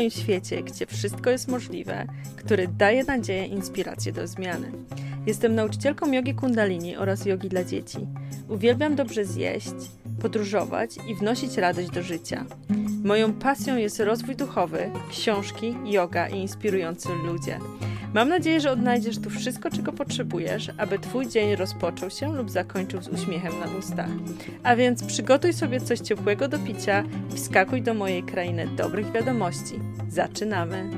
moim świecie, gdzie wszystko jest możliwe, który daje nadzieję i inspirację do zmiany. Jestem nauczycielką jogi kundalini oraz jogi dla dzieci. Uwielbiam dobrze zjeść, podróżować i wnosić radość do życia. Moją pasją jest rozwój duchowy, książki, yoga i inspirujący ludzie. Mam nadzieję, że odnajdziesz tu wszystko, czego potrzebujesz, aby Twój dzień rozpoczął się lub zakończył z uśmiechem na ustach. A więc przygotuj sobie coś ciepłego do picia i wskakuj do mojej krainy dobrych wiadomości. Zaczynamy!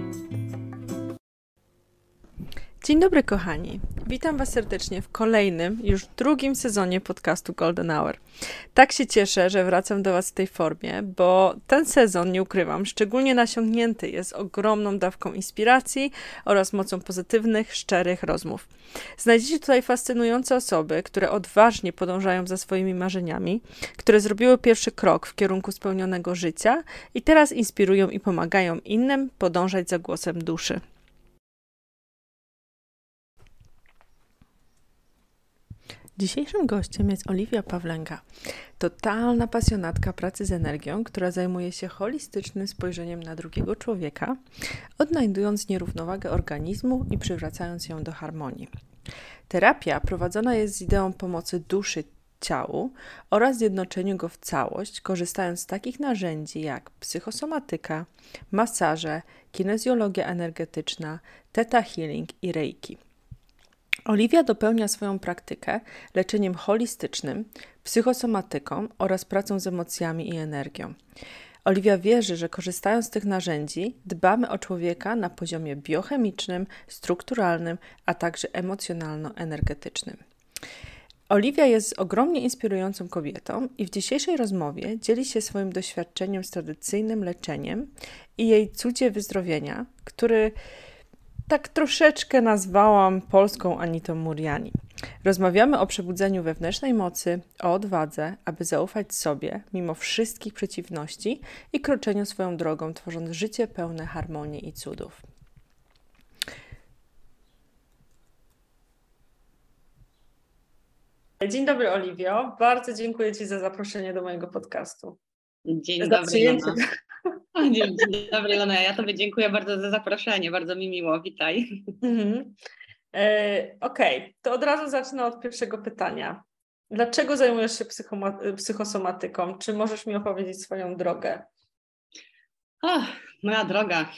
Dzień dobry, kochani. Witam Was serdecznie w kolejnym, już drugim sezonie podcastu Golden Hour. Tak się cieszę, że wracam do Was w tej formie, bo ten sezon, nie ukrywam, szczególnie nasiągnięty jest ogromną dawką inspiracji oraz mocą pozytywnych, szczerych rozmów. Znajdziecie tutaj fascynujące osoby, które odważnie podążają za swoimi marzeniami, które zrobiły pierwszy krok w kierunku spełnionego życia i teraz inspirują i pomagają innym podążać za głosem duszy. Dzisiejszym gościem jest Oliwia Pawlęga, totalna pasjonatka pracy z energią, która zajmuje się holistycznym spojrzeniem na drugiego człowieka, odnajdując nierównowagę organizmu i przywracając ją do harmonii. Terapia prowadzona jest z ideą pomocy duszy ciału oraz zjednoczeniu go w całość, korzystając z takich narzędzi jak psychosomatyka, masaże, kinezjologia energetyczna, theta healing i reiki. Oliwia dopełnia swoją praktykę leczeniem holistycznym, psychosomatyką oraz pracą z emocjami i energią. Oliwia wierzy, że korzystając z tych narzędzi, dbamy o człowieka na poziomie biochemicznym, strukturalnym, a także emocjonalno-energetycznym. Oliwia jest ogromnie inspirującą kobietą i w dzisiejszej rozmowie dzieli się swoim doświadczeniem z tradycyjnym leczeniem i jej cudzie wyzdrowienia, który tak troszeczkę nazwałam polską Anitą Muriani. Rozmawiamy o przebudzeniu wewnętrznej mocy, o odwadze, aby zaufać sobie mimo wszystkich przeciwności i kroczeniu swoją drogą, tworząc życie pełne harmonii i cudów. Dzień dobry, Oliwio. Bardzo dziękuję Ci za zaproszenie do mojego podcastu. Dzień dobry. Dzień, dobry, Ilona. Ja Tobie dziękuję bardzo za zaproszenie. Bardzo mi miło. Witaj. Mhm. E, Okej, okay. to od razu zacznę od pierwszego pytania. Dlaczego zajmujesz się psychosomatyką? Czy możesz mi opowiedzieć swoją drogę? Oh, moja droga.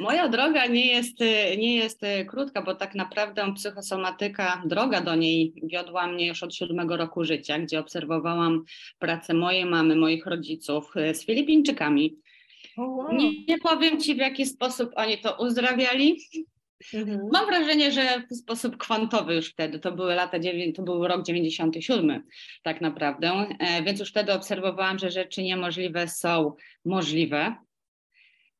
Moja droga nie jest, nie jest krótka, bo tak naprawdę psychosomatyka, droga do niej wiodła mnie już od siódmego roku życia, gdzie obserwowałam pracę mojej mamy, moich rodziców z Filipińczykami. Oh, wow. nie, nie, powiem Ci, w jaki sposób oni to uzdrawiali. Mhm. Mam wrażenie, że w sposób kwantowy już wtedy, to były lata, to był rok 97 tak naprawdę, e, więc już wtedy obserwowałam, że rzeczy niemożliwe są możliwe.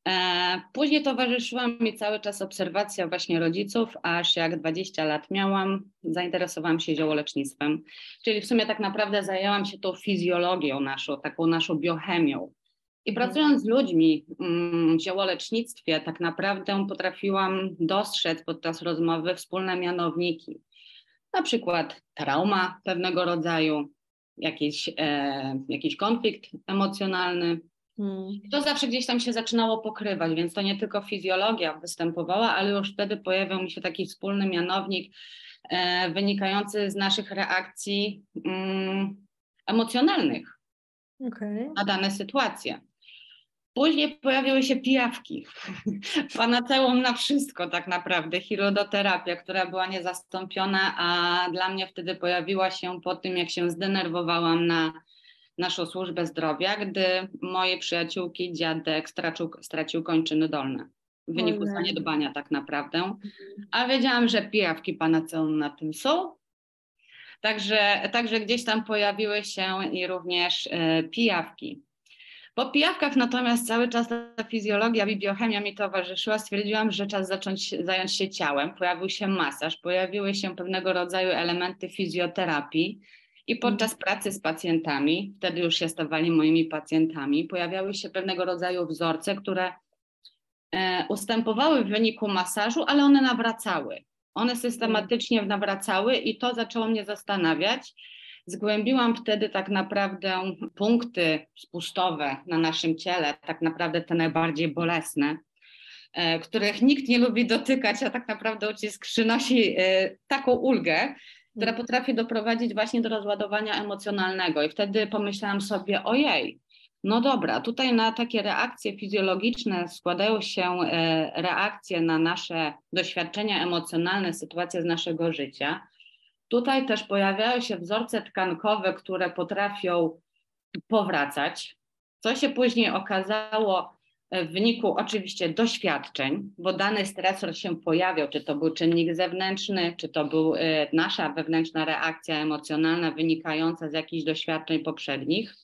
E, później towarzyszyła mi cały czas obserwacja właśnie rodziców, aż jak 20 lat miałam, zainteresowałam się ziołolecznictwem, czyli w sumie tak naprawdę zajęłam się tą fizjologią naszą, taką naszą biochemią. I mhm. pracując z ludźmi mm, w ziołolecznictwie, tak naprawdę potrafiłam dostrzec podczas rozmowy wspólne mianowniki. Na przykład trauma pewnego rodzaju, jakiś, e, jakiś konflikt emocjonalny, Hmm. To zawsze gdzieś tam się zaczynało pokrywać, więc to nie tylko fizjologia występowała, ale już wtedy pojawiał mi się taki wspólny mianownik e, wynikający z naszych reakcji mm, emocjonalnych okay. na dane sytuacje. Później pojawiły się pijawki. Panaceum na wszystko tak naprawdę, chirodoterapia, która była niezastąpiona, a dla mnie wtedy pojawiła się po tym, jak się zdenerwowałam na naszą służbę zdrowia, gdy moje przyjaciółki, dziadek stracił, stracił kończyny dolne w wyniku zaniedbania tak naprawdę. A wiedziałam, że pijawki panaceum na tym są. Także, także gdzieś tam pojawiły się i również e, pijawki. Po pijawkach natomiast cały czas ta fizjologia i biochemia mi towarzyszyła. Stwierdziłam, że czas zacząć zająć się ciałem. Pojawił się masaż, pojawiły się pewnego rodzaju elementy fizjoterapii. I podczas pracy z pacjentami, wtedy już się stawali moimi pacjentami, pojawiały się pewnego rodzaju wzorce, które e, ustępowały w wyniku masażu, ale one nawracały. One systematycznie nawracały i to zaczęło mnie zastanawiać, Zgłębiłam wtedy tak naprawdę punkty spustowe na naszym ciele, tak naprawdę te najbardziej bolesne, e, których nikt nie lubi dotykać, a tak naprawdę ucisk przynosi e, taką ulgę, która mhm. potrafi doprowadzić właśnie do rozładowania emocjonalnego. I wtedy pomyślałam sobie, ojej, no dobra, tutaj na takie reakcje fizjologiczne składają się e, reakcje na nasze doświadczenia emocjonalne, sytuacje z naszego życia. Tutaj też pojawiają się wzorce tkankowe, które potrafią powracać, co się później okazało w wyniku oczywiście doświadczeń, bo dany stresor się pojawiał, czy to był czynnik zewnętrzny, czy to był e, nasza wewnętrzna reakcja emocjonalna wynikająca z jakichś doświadczeń poprzednich.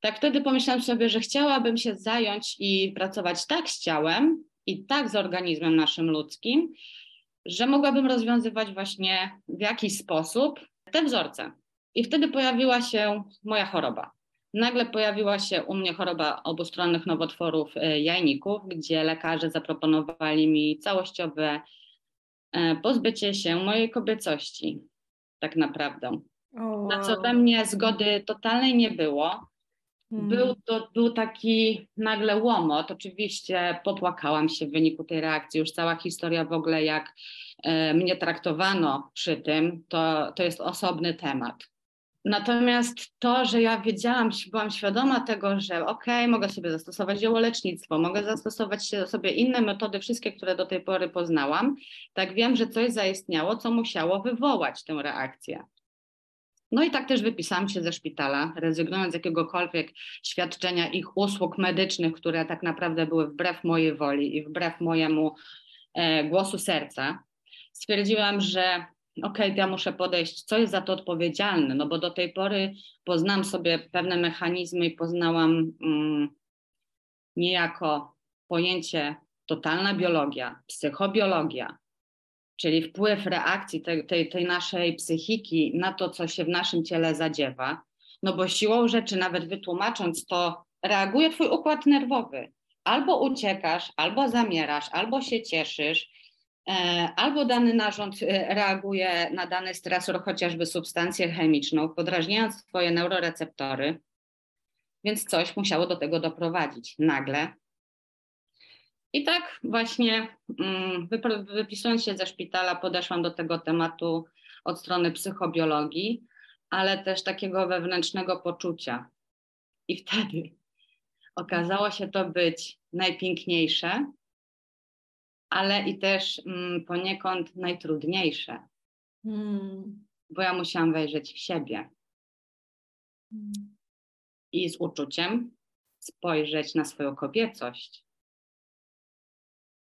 Tak wtedy pomyślałam sobie, że chciałabym się zająć i pracować tak z ciałem i tak z organizmem naszym ludzkim, że mogłabym rozwiązywać właśnie w jakiś sposób te wzorce. I wtedy pojawiła się moja choroba. Nagle pojawiła się u mnie choroba obustronnych nowotworów e, jajników, gdzie lekarze zaproponowali mi całościowe e, pozbycie się mojej kobiecości, tak naprawdę. Oh. Na co we mnie zgody totalnej nie było. Hmm. Był to był taki nagle łomot. Oczywiście popłakałam się w wyniku tej reakcji. Już cała historia w ogóle, jak e, mnie traktowano przy tym, to, to jest osobny temat. Natomiast to, że ja wiedziałam, byłam świadoma tego, że okej, okay, mogę sobie zastosować ziołolecznictwo, mogę zastosować sobie inne metody, wszystkie, które do tej pory poznałam, tak wiem, że coś zaistniało, co musiało wywołać tę reakcję. No i tak też wypisałam się ze szpitala, rezygnując z jakiegokolwiek świadczenia ich usług medycznych, które tak naprawdę były wbrew mojej woli i wbrew mojemu e, głosu serca. Stwierdziłam, że okej, okay, ja muszę podejść, co jest za to odpowiedzialne, no bo do tej pory poznałam sobie pewne mechanizmy i poznałam mm, niejako pojęcie totalna biologia, psychobiologia, czyli wpływ reakcji tej, tej, tej naszej psychiki na to, co się w naszym ciele zadziewa, no bo siłą rzeczy, nawet wytłumacząc to, reaguje twój układ nerwowy. Albo uciekasz, albo zamierasz, albo się cieszysz, albo dany narząd e, reaguje na dany stresor, chociażby substancję chemiczną, podrażniając twoje neuroreceptory, więc coś musiało do tego doprowadzić. Nagle i tak właśnie mm, wypisując się ze szpitala, podeszłam do tego tematu od strony psychobiologii, ale też takiego wewnętrznego poczucia. I wtedy okazało się to być najpiękniejsze, ale i też mm, poniekąd najtrudniejsze, hmm. bo ja musiałam wejrzeć w siebie hmm. i z uczuciem spojrzeć na swoją kobiecość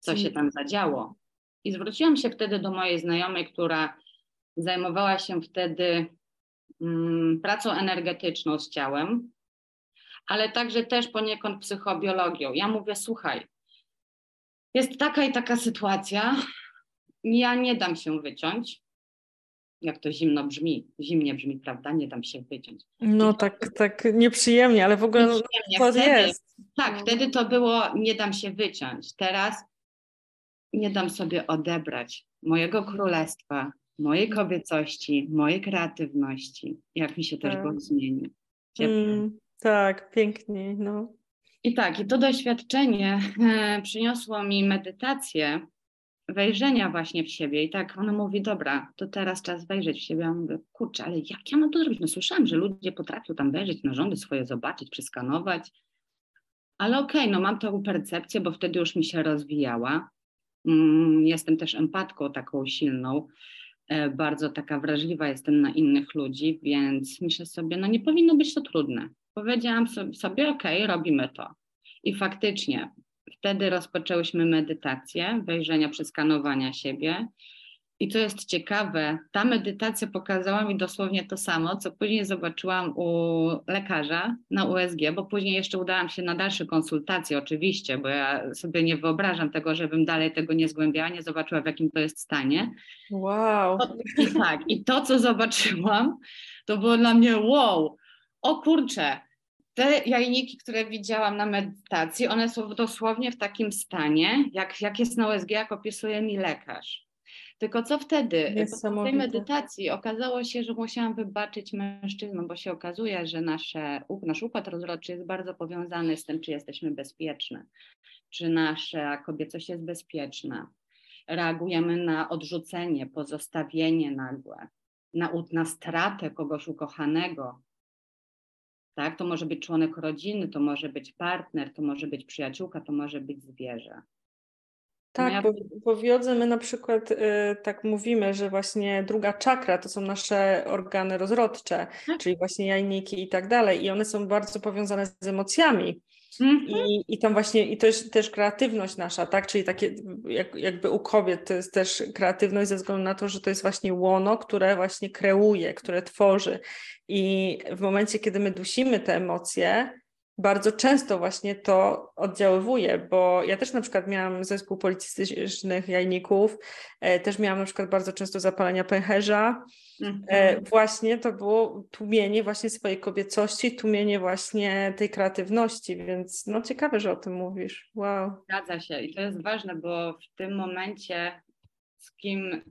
co się tam zadziało. I zwróciłam się wtedy do mojej znajomej, która zajmowała się wtedy mm, pracą energetyczną z ciałem, ale także też poniekąd psychobiologią. Ja mówię, słuchaj, jest taka i taka sytuacja, ja nie dam się wyciąć. Jak to zimno brzmi, zimnie brzmi, prawda? Nie dam się wyciąć. No tak, tak nieprzyjemnie, ale w ogóle to wtedy, jest. Tak, no. wtedy to było nie dam się wyciąć. Teraz nie dam sobie odebrać mojego królestwa, mojej kobiecości, mojej kreatywności, jak mi się też tak. Bóg zmieni. Mm, tak, pięknie. No. I tak, i to doświadczenie e, przyniosło mi medytację, wejrzenia właśnie w siebie. I tak ona mówi, dobra, to teraz czas wejrzeć w siebie. Ja mówię, kurczę, ale jak ja mam to zrobić? No słyszałam, że ludzie potrafią tam wejrzeć, narządy swoje zobaczyć, przeskanować. Ale okej, okay, no mam tą percepcję, bo wtedy już mi się rozwijała. Mm, jestem też empatką taką silną, e, bardzo taka wrażliwa jestem na innych ludzi, więc myślę sobie, no nie powinno być to trudne. Powiedziałam sobie, ok, robimy to. I faktycznie wtedy rozpoczęłyśmy medytację, wejrzenia, przeskanowania siebie. I to jest ciekawe, ta medytacja pokazała mi dosłownie to samo, co później zobaczyłam u lekarza na USG, bo później jeszcze udałam się na dalsze konsultacje, oczywiście, bo ja sobie nie wyobrażam tego, żebym dalej tego nie zgłębiała, nie zobaczyła w jakim to jest stanie. Wow. I tak, i to, co zobaczyłam, to było dla mnie wow, o kurczę, te jajniki, które widziałam na medytacji, one są dosłownie w takim stanie, jak, jak jest na USG, jak opisuje mi lekarz. Tylko co wtedy? Po tej medytacji okazało się, że musiałam wybaczyć mężczyznom, bo się okazuje, że nasze, nasz układ rozrodczy jest bardzo powiązany z tym, czy jesteśmy bezpieczne, czy nasza kobiecość jest bezpieczna. Reagujemy na odrzucenie, pozostawienie nagłe, na, na stratę kogoś ukochanego. Tak? To może być członek rodziny, to może być partner, to może być przyjaciółka, to może być zwierzę. Tak, bo, bo w jodze my na przykład y, tak mówimy, że właśnie druga czakra to są nasze organy rozrodcze, tak. czyli właśnie jajniki i tak dalej i one są bardzo powiązane z emocjami. Mm-hmm. I, I tam właśnie, i to jest też kreatywność nasza, tak? Czyli takie, jak, jakby u kobiet to jest też kreatywność ze względu na to, że to jest właśnie łono, które właśnie kreuje, które tworzy. I w momencie, kiedy my dusimy te emocje, bardzo często właśnie to oddziaływuje, bo ja też na przykład miałam zespół policystycznych jajników, e, też miałam na przykład bardzo często zapalenia pęcherza. E, mhm. Właśnie to było tłumienie właśnie swojej kobiecości, tłumienie właśnie tej kreatywności, więc no ciekawe, że o tym mówisz. Wow. Zgadza się i to jest ważne, bo w tym momencie z kim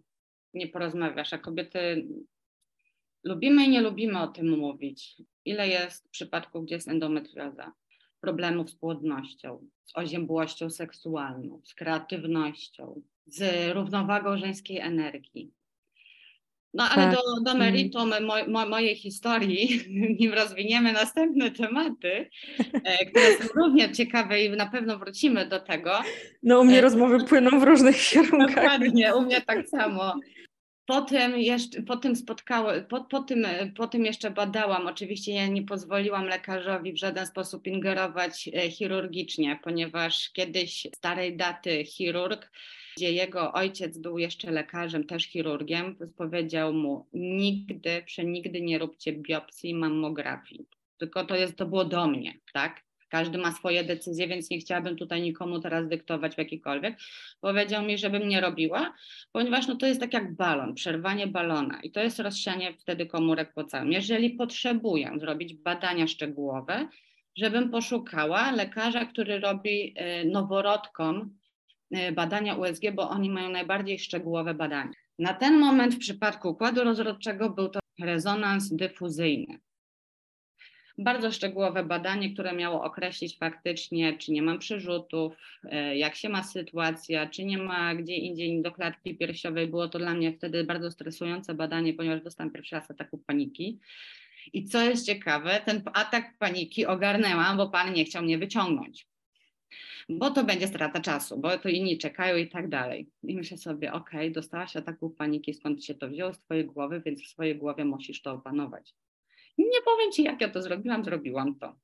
nie porozmawiasz, a kobiety lubimy i nie lubimy o tym mówić ile jest przypadków, gdzie jest endometrioza, problemów z płodnością, z oziębłością seksualną, z kreatywnością, z równowagą żeńskiej energii. No ale tak. do, do meritum mo, mo, mojej historii, nim rozwiniemy następne tematy, e, które są równie ciekawe i na pewno wrócimy do tego. No u mnie e, rozmowy płyną w różnych kierunkach. Dokładnie, u mnie tak samo. Potem, jeszcze, po, tym spotkało, po, po, tym, po tym jeszcze badałam. Oczywiście ja nie pozwoliłam lekarzowi w żaden sposób ingerować e, chirurgicznie, ponieważ kiedyś starej daty chirurg, gdzie jego ojciec był jeszcze lekarzem, też chirurgiem, powiedział mu: Nigdy, przenigdy nie róbcie biopsji mammografii. Tylko to, jest, to było do mnie, tak? Każdy ma swoje decyzje, więc nie chciałabym tutaj nikomu teraz dyktować w jakikolwiek. Powiedział mi, żebym nie robiła, ponieważ no to jest tak jak balon, przerwanie balona i to jest rozsianie wtedy komórek po całym. Jeżeli potrzebuję zrobić badania szczegółowe, żebym poszukała lekarza, który robi y, noworodkom y, badania USG, bo oni mają najbardziej szczegółowe badania. Na ten moment w przypadku układu rozrodczego był to rezonans dyfuzyjny bardzo szczegółowe badanie, które miało określić faktycznie, czy nie mam przerzutów, e, jak się ma sytuacja, czy nie ma gdzie indziej do klatki piersiowej. Było to dla mnie wtedy bardzo stresujące badanie, ponieważ dostałam pierwszy raz ataku paniki. I co jest ciekawe, ten atak paniki ogarnęłam, bo pan nie chciał mnie wyciągnąć. Bo to będzie strata czasu, bo to inni czekają i tak dalej. I myślę sobie, ok, dostałaś ataku paniki, skąd się to wzięło z twojej głowy, więc w swojej głowie musisz to opanować. Nie powiem Ci, jak ja to zrobiłam, zrobiłam to.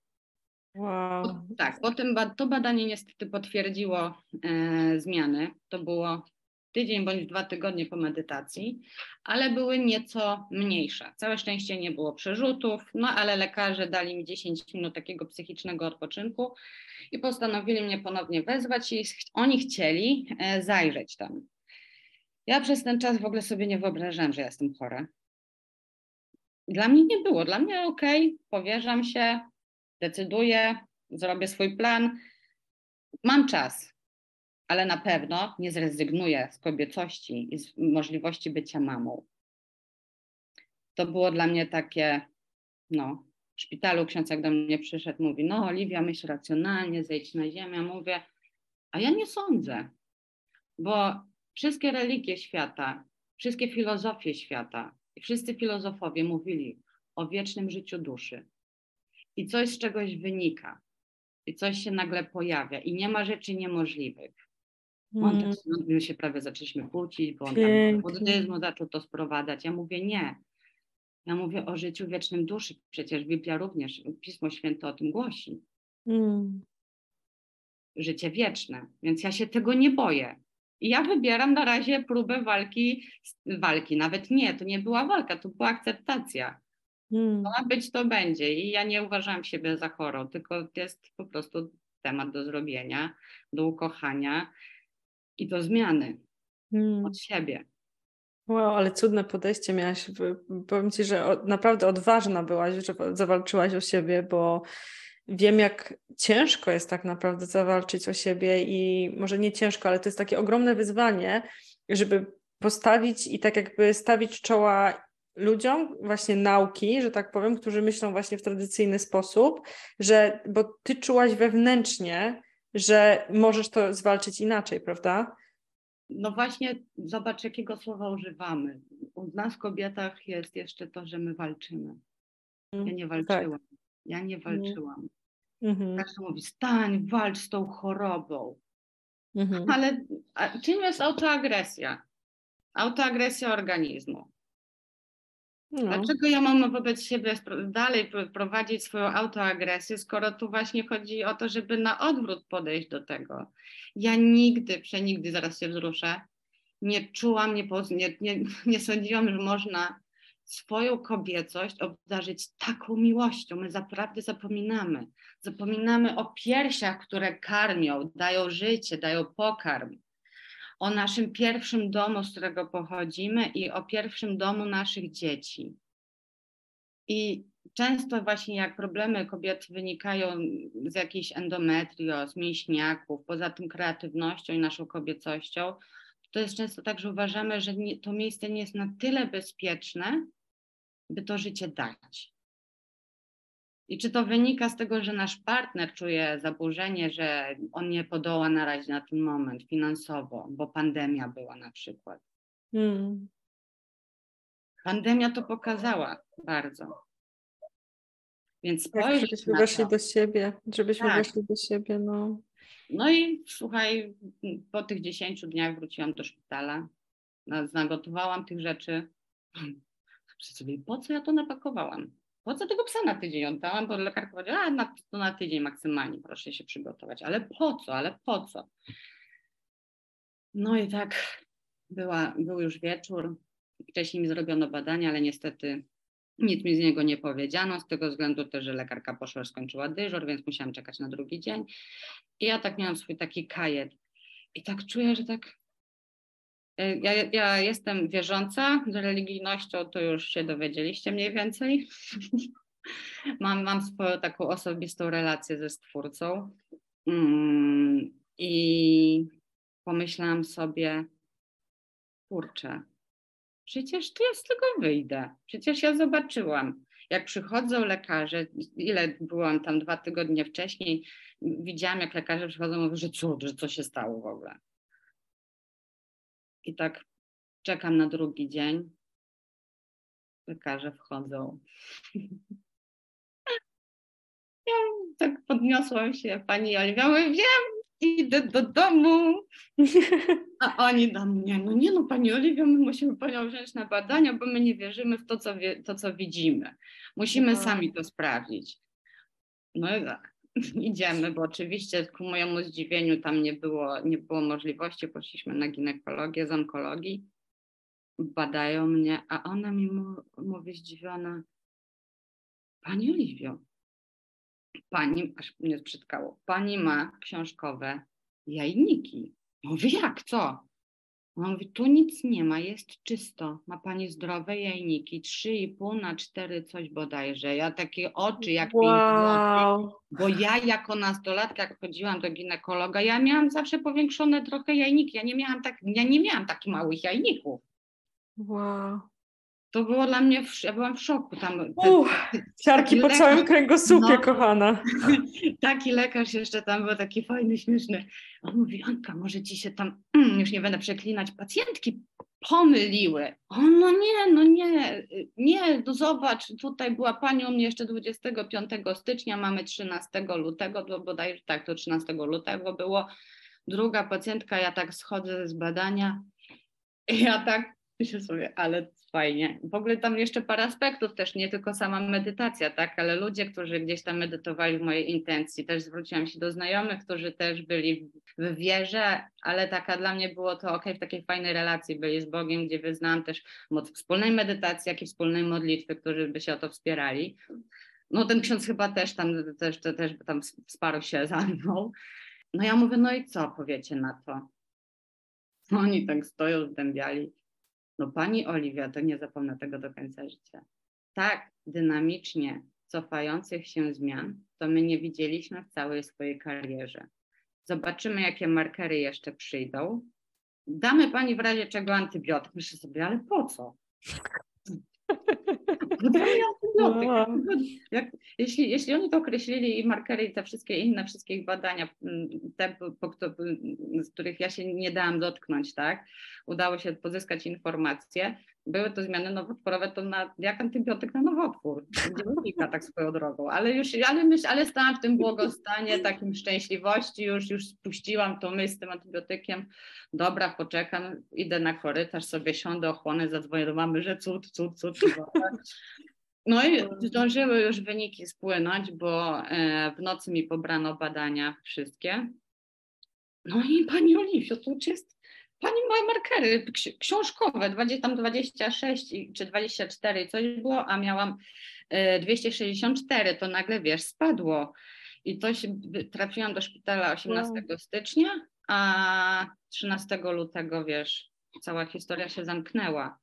Wow. Tak, potem to badanie niestety potwierdziło e, zmiany. To było tydzień bądź dwa tygodnie po medytacji, ale były nieco mniejsze. Całe szczęście nie było przerzutów, no ale lekarze dali mi 10 minut takiego psychicznego odpoczynku i postanowili mnie ponownie wezwać i oni chcieli e, zajrzeć tam. Ja przez ten czas w ogóle sobie nie wyobrażałam, że jestem chora. Dla mnie nie było. Dla mnie ok, powierzam się, decyduję, zrobię swój plan. Mam czas, ale na pewno nie zrezygnuję z kobiecości i z możliwości bycia mamą. To było dla mnie takie, no, w szpitalu ksiądz jak do mnie przyszedł, mówi, no Oliwia, myśl racjonalnie, zejdź na ziemię. Mówię, a ja nie sądzę, bo wszystkie religie świata, wszystkie filozofie świata, i wszyscy filozofowie mówili o wiecznym życiu duszy. I coś z czegoś wynika, i coś się nagle pojawia, i nie ma rzeczy niemożliwych. On mm. tak, my się prawie zaczęliśmy kłócić, bo on tam buddyzmu zaczął to sprowadzać. Ja mówię nie. Ja mówię o życiu wiecznym duszy. Przecież Biblia również, Pismo Święte o tym głosi. Mm. Życie wieczne. Więc ja się tego nie boję. Ja wybieram na razie próbę walki, walki, nawet nie, to nie była walka, to była akceptacja. Hmm. To ma być, to będzie. I ja nie uważam siebie za chorą, tylko jest po prostu temat do zrobienia, do ukochania i do zmiany hmm. od siebie. Wow, ale cudne podejście miałaś. Powiem Ci, że naprawdę odważna byłaś, że zawalczyłaś o siebie, bo wiem, jak ciężko jest tak naprawdę zawalczyć o siebie i może nie ciężko, ale to jest takie ogromne wyzwanie, żeby postawić i tak jakby stawić czoła ludziom właśnie nauki, że tak powiem, którzy myślą właśnie w tradycyjny sposób, że, bo ty czułaś wewnętrznie, że możesz to zwalczyć inaczej, prawda? No właśnie, zobacz, jakiego słowa używamy. U nas, kobietach, jest jeszcze to, że my walczymy. Ja nie tak. walczyłam. Ja nie mm. walczyłam. Mhm. Każdy mówi, stań, walcz z tą chorobą. Mhm. Ale czym jest autoagresja? Autoagresja organizmu. No. Dlaczego ja mam wobec siebie dalej prowadzić swoją autoagresję, skoro tu właśnie chodzi o to, żeby na odwrót podejść do tego? Ja nigdy, przenigdy, zaraz się wzruszę, nie czułam, nie, nie, nie, nie sądziłam, że można swoją kobiecość obdarzyć taką miłością. My naprawdę zapominamy. Zapominamy o piersiach, które karmią, dają życie, dają pokarm o naszym pierwszym domu, z którego pochodzimy i o pierwszym domu naszych dzieci. I często właśnie jak problemy kobiet wynikają z jakiejś endometrioz, mięśniaków, poza tym kreatywnością i naszą kobiecością, to jest często tak, że uważamy, że nie, to miejsce nie jest na tyle bezpieczne, by to życie dać. I czy to wynika z tego, że nasz partner czuje zaburzenie, że on nie podoła na razie na ten moment finansowo, bo pandemia była na przykład. Hmm. Pandemia to pokazała bardzo. Więc spojrzyj żebyśmy weszli do siebie, żebyśmy tak. weszli do siebie, no. No i słuchaj, po tych 10 dniach wróciłam do szpitala, nagotowałam tych rzeczy. Sobie, po co ja to napakowałam? po co tego psa na tydzień oddałam, bo lekarka powiedziała, a na, to na tydzień maksymalnie, proszę się przygotować. Ale po co, ale po co? No i tak była, był już wieczór, wcześniej mi zrobiono badania, ale niestety nic mi z niego nie powiedziano, z tego względu też, że lekarka poszła, skończyła dyżur, więc musiałam czekać na drugi dzień. I ja tak miałam swój taki kajet. I tak czuję, że tak ja, ja, jestem wierząca, z religijnością to już się dowiedzieliście mniej więcej. mam, mam swoją taką osobistą relację ze Stwórcą. Mm, I pomyślałam sobie, kurczę, przecież to ja z tego wyjdę. Przecież ja zobaczyłam, jak przychodzą lekarze, ile byłam tam dwa tygodnie wcześniej, widziałam, jak lekarze przychodzą mówią, że cud, że co się stało w ogóle. I tak czekam na drugi dzień. Lekarze wchodzą. Ja tak podniosłam się, pani Oliwia, mówię, wiem, idę do domu. A oni do mnie, no nie no, pani Oliwia, my musimy panią wziąć na badania, bo my nie wierzymy w to, co, wie, to, co widzimy. Musimy no. sami to sprawdzić. No i tak. idziemy, bo oczywiście ku mojemu zdziwieniu tam nie było, nie było możliwości, poszliśmy na ginekologię z onkologii, badają mnie, a ona mi mówi zdziwiona, Pani Oliwio, Pani, aż mnie sprzedkało, Pani ma książkowe jajniki. Mówię, jak, co? On mówi, tu nic nie ma, jest czysto. Ma pani zdrowe jajniki, 3,5 na 4 coś bodajże. Ja takie oczy jak wow. bo ja jako nastolatka, jak chodziłam do ginekologa, ja miałam zawsze powiększone trochę jajniki. Ja nie miałam, tak, ja nie miałam takich małych jajników. Wow to było dla mnie, ja byłam w szoku. Tam, Uch, ciarki po lekarz, całym kręgosłupie, no, kochana. Taki lekarz jeszcze tam był, taki fajny, śmieszny. On mówi, Anka, może ci się tam, już nie będę przeklinać, pacjentki pomyliły. O, no nie, no nie, nie, no zobacz, tutaj była pani u mnie jeszcze 25 stycznia, mamy 13 lutego, bo bodajże tak, to 13 lutego było. Druga pacjentka, ja tak schodzę z badania, ja tak myślę sobie, ale fajnie. W ogóle tam jeszcze parę aspektów też, nie tylko sama medytacja, tak, ale ludzie, którzy gdzieś tam medytowali w mojej intencji, też zwróciłam się do znajomych, którzy też byli w wierze, ale taka dla mnie było to ok, w takiej fajnej relacji byli z Bogiem, gdzie wyznałam też moc wspólnej medytacji, jak i wspólnej modlitwy, którzy by się o to wspierali. No ten ksiądz chyba też tam, też, też tam wsparł się za mną. No ja mówię, no i co powiecie na to? Oni tak stoją, zdębiali. No pani Oliwia, to nie zapomnę tego do końca życia. Tak dynamicznie cofających się zmian, to my nie widzieliśmy w całej swojej karierze. Zobaczymy, jakie markery jeszcze przyjdą, damy pani w razie czego antybiotyk. Myślę sobie, ale po co? No. Jak, jeśli, jeśli oni to określili i markery i te wszystkie inne, wszystkie badania, te, po, z których ja się nie dałam dotknąć, tak, udało się pozyskać informacje, były to zmiany nowotworowe, to na, jak antybiotyk na nowotwór. Dziennika tak swoją drogą. Ale już, ale, myśl, ale stałam w tym błogostanie, takim szczęśliwości, już, już spuściłam tą myśl z tym antybiotykiem. Dobra, poczekam, idę na korytarz, sobie siądę, ochłonę, zadzwonię do mamy, że cud, cud, cud. cud. No i zdążyły już wyniki spłynąć, bo e, w nocy mi pobrano badania wszystkie. No i pani Oliwio, to jest Pani moje markery książkowe, tam 26 czy 24 coś było, a miałam 264, e, to nagle wiesz, spadło. I to się trafiłam do szpitala 18 wow. stycznia, a 13 lutego, wiesz, cała historia się zamknęła.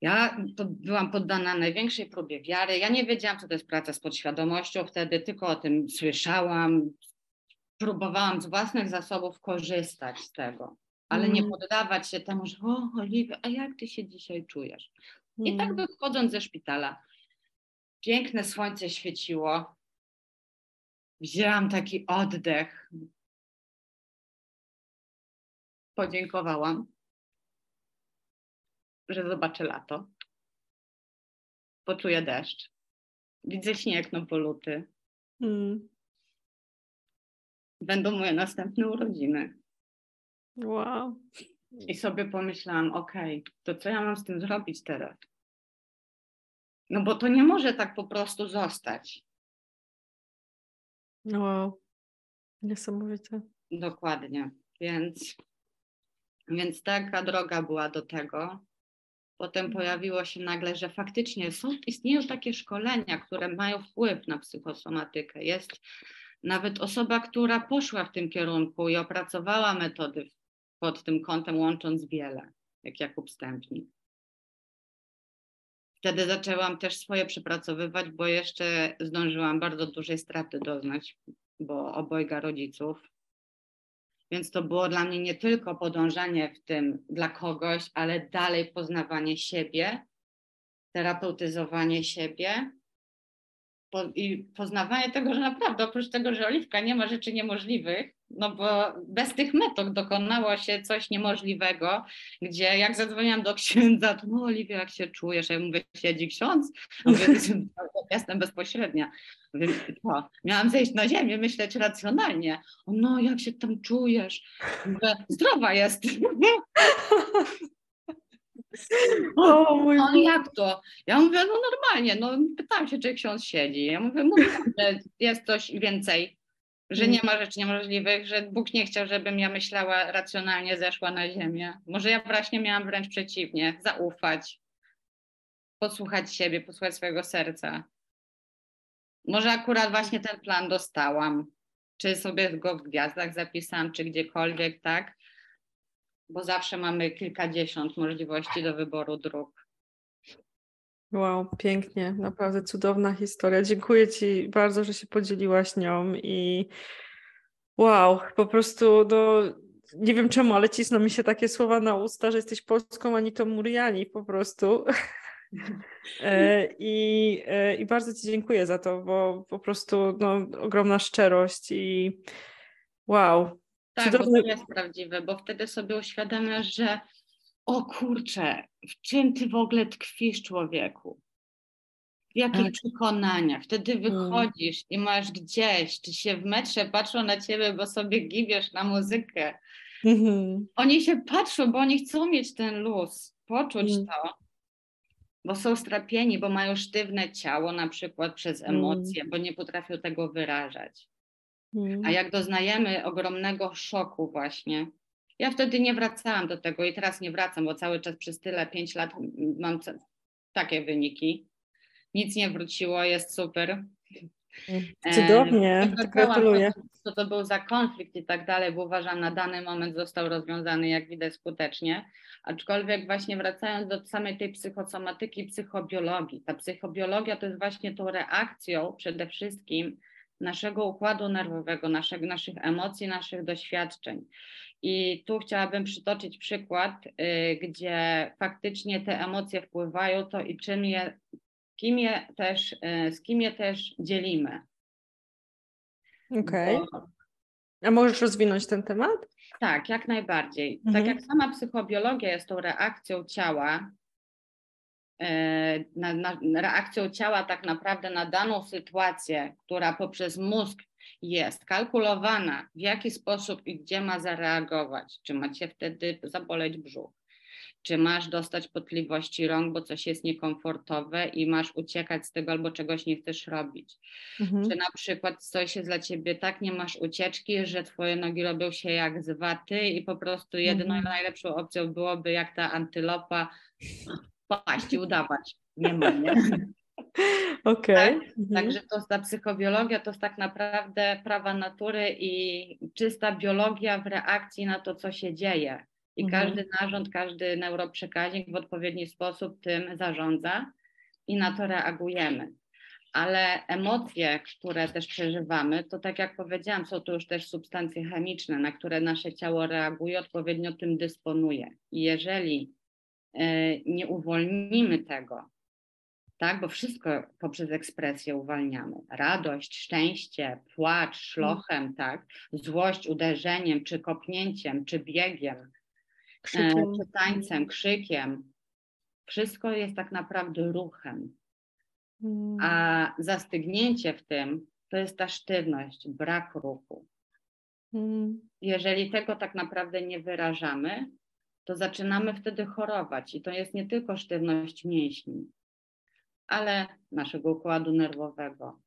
Ja byłam poddana największej próbie wiary. Ja nie wiedziałam, co to jest praca z podświadomością wtedy, tylko o tym słyszałam. Próbowałam z własnych zasobów korzystać z tego ale nie mm. poddawać się temu, że o Oliwia, a jak ty się dzisiaj czujesz? I tak mm. wychodząc ze szpitala, piękne słońce świeciło, wzięłam taki oddech, podziękowałam, że zobaczę lato, poczuję deszcz, widzę śnieg no poluty. Mm. Będą moje następne urodziny. Wow. I sobie pomyślałam, okej, okay, to co ja mam z tym zrobić teraz? No bo to nie może tak po prostu zostać. Wow. Niesamowite. Dokładnie. Więc, więc taka droga była do tego. Potem mhm. pojawiło się nagle, że faktycznie są, istnieją takie szkolenia, które mają wpływ na psychosomatykę. Jest nawet osoba, która poszła w tym kierunku i opracowała metody pod tym kątem łącząc wiele, jak Jakub Stępnik. Wtedy zaczęłam też swoje przepracowywać, bo jeszcze zdążyłam bardzo dużej straty doznać, bo obojga rodziców. Więc to było dla mnie nie tylko podążanie w tym dla kogoś, ale dalej poznawanie siebie, terapeutyzowanie siebie i poznawanie tego, że naprawdę oprócz tego, że oliwka nie ma rzeczy niemożliwych, no bo bez tych metod dokonało się coś niemożliwego, gdzie jak zadzwoniłam do księdza, to no Oliwia, jak się czujesz? Ja mówię, siedzi ksiądz? Mówię, jestem bezpośrednia. Mówię, co? Miałam zejść na ziemię, myśleć racjonalnie. O, no, jak się tam czujesz? Zdrowa jest. O, mój On jak to? Ja mówię, no normalnie, no pytałam się, czy ksiądz siedzi. Ja mówię, mówię, że jest coś więcej że nie mm. ma rzeczy niemożliwych, że Bóg nie chciał, żebym ja myślała racjonalnie, zeszła na ziemię. Może ja właśnie miałam wręcz przeciwnie, zaufać, posłuchać siebie, posłuchać swojego serca. Może akurat właśnie ten plan dostałam, czy sobie go w gwiazdach zapisałam, czy gdziekolwiek, tak? Bo zawsze mamy kilkadziesiąt możliwości do wyboru dróg. Wow, pięknie, naprawdę cudowna historia. Dziękuję Ci bardzo, że się podzieliłaś nią i wow, po prostu no, nie wiem czemu, ale cisną mi się takie słowa na usta, że jesteś polską Anitą Muriani po prostu. E, I, e, I bardzo Ci dziękuję za to, bo po prostu no, ogromna szczerość i wow. Tak, cudowny... to jest prawdziwe, bo wtedy sobie uświadamiasz, że o kurczę, w czym ty w ogóle tkwisz człowieku? W jakich tak. przekonaniach? Wtedy mm. wychodzisz i masz gdzieś, czy się w metrze patrzą na ciebie, bo sobie gibiesz na muzykę. Mhm. Oni się patrzą, bo oni chcą mieć ten luz, poczuć mm. to, bo są strapieni, bo mają sztywne ciało na przykład przez mm. emocje, bo nie potrafią tego wyrażać. A jak doznajemy ogromnego szoku właśnie, ja wtedy nie wracałam do tego i teraz nie wracam, bo cały czas przez tyle, pięć lat mam takie wyniki. Nic nie wróciło, jest super. Cudownie, e, gratuluję. Co to był za konflikt i tak dalej, bo uważam, na dany moment został rozwiązany, jak widać, skutecznie. Aczkolwiek właśnie wracając do samej tej psychosomatyki, psychobiologii. Ta psychobiologia to jest właśnie tą reakcją przede wszystkim naszego układu nerwowego, naszych, naszych emocji, naszych doświadczeń. I tu chciałabym przytoczyć przykład, y, gdzie faktycznie te emocje wpływają to i czym je, kim je też, y, z kim je też dzielimy. Okej. Okay. A możesz rozwinąć ten temat? Tak, jak najbardziej. Tak mhm. Tak jak sama psychobiologia jest tą reakcją ciała, y, na, na, reakcją ciała tak naprawdę na daną sytuację, która poprzez mózg jest kalkulowana, w jaki sposób i gdzie ma zareagować. Czy macie wtedy zaboleć brzuch? Czy masz dostać potliwości rąk, bo coś jest niekomfortowe i masz uciekać z tego albo czegoś nie chcesz robić? Mhm. Czy na przykład coś jest dla ciebie tak, nie masz ucieczki, że twoje nogi robią się jak z waty i po prostu jedyną mhm. najlepszą opcją byłoby jak ta antylopa paść i udawać. Nie ma, nie? Okej. Okay. Tak? Mhm. Także to ta psychobiologia to jest tak naprawdę prawa natury i czysta biologia w reakcji na to, co się dzieje. I mhm. każdy narząd, każdy neuroprzekaźnik w odpowiedni sposób tym zarządza i na to reagujemy. Ale emocje, które też przeżywamy, to tak jak powiedziałam, są to już też substancje chemiczne, na które nasze ciało reaguje, odpowiednio tym dysponuje. I jeżeli e, nie uwolnimy tego, tak? Bo wszystko poprzez ekspresję uwalniamy. Radość, szczęście, płacz, szlochem, tak? Złość uderzeniem, czy kopnięciem, czy biegiem, krzykiem. czy tańcem, krzykiem. Wszystko jest tak naprawdę ruchem. A zastygnięcie w tym to jest ta sztywność, brak ruchu. Mm. Jeżeli tego tak naprawdę nie wyrażamy, to zaczynamy wtedy chorować. I to jest nie tylko sztywność mięśni, ale naszego układu nerwowego.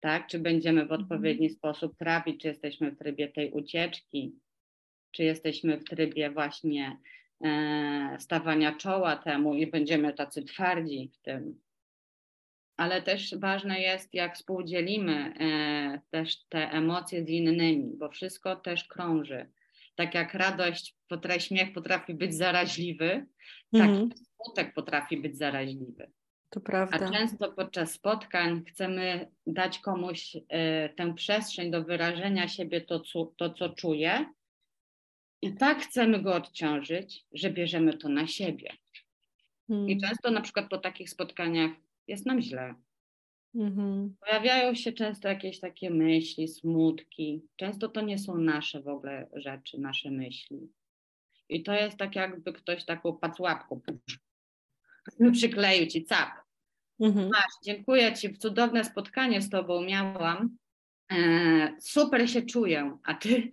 Tak? Czy będziemy w odpowiedni mhm. sposób trafić, czy jesteśmy w trybie tej ucieczki, czy jesteśmy w trybie właśnie e, stawania czoła temu i będziemy tacy twardzi w tym. Ale też ważne jest, jak współdzielimy e, też te emocje z innymi, bo wszystko też krąży. Tak jak radość, potrafi, śmiech potrafi być zaraźliwy, tak mhm. smutek potrafi być zaraźliwy. To prawda. A często podczas spotkań chcemy dać komuś y, tę przestrzeń do wyrażenia siebie, to co, to, co czuje, i tak chcemy go odciążyć, że bierzemy to na siebie. Hmm. I często na przykład po takich spotkaniach jest nam źle. Mhm. Pojawiają się często jakieś takie myśli, smutki. Często to nie są nasze w ogóle rzeczy, nasze myśli. I to jest tak, jakby ktoś taką pacłapką przykleił ci cap. Mhm. Masz, dziękuję Ci, cudowne spotkanie z Tobą miałam. E, super się czuję, a Ty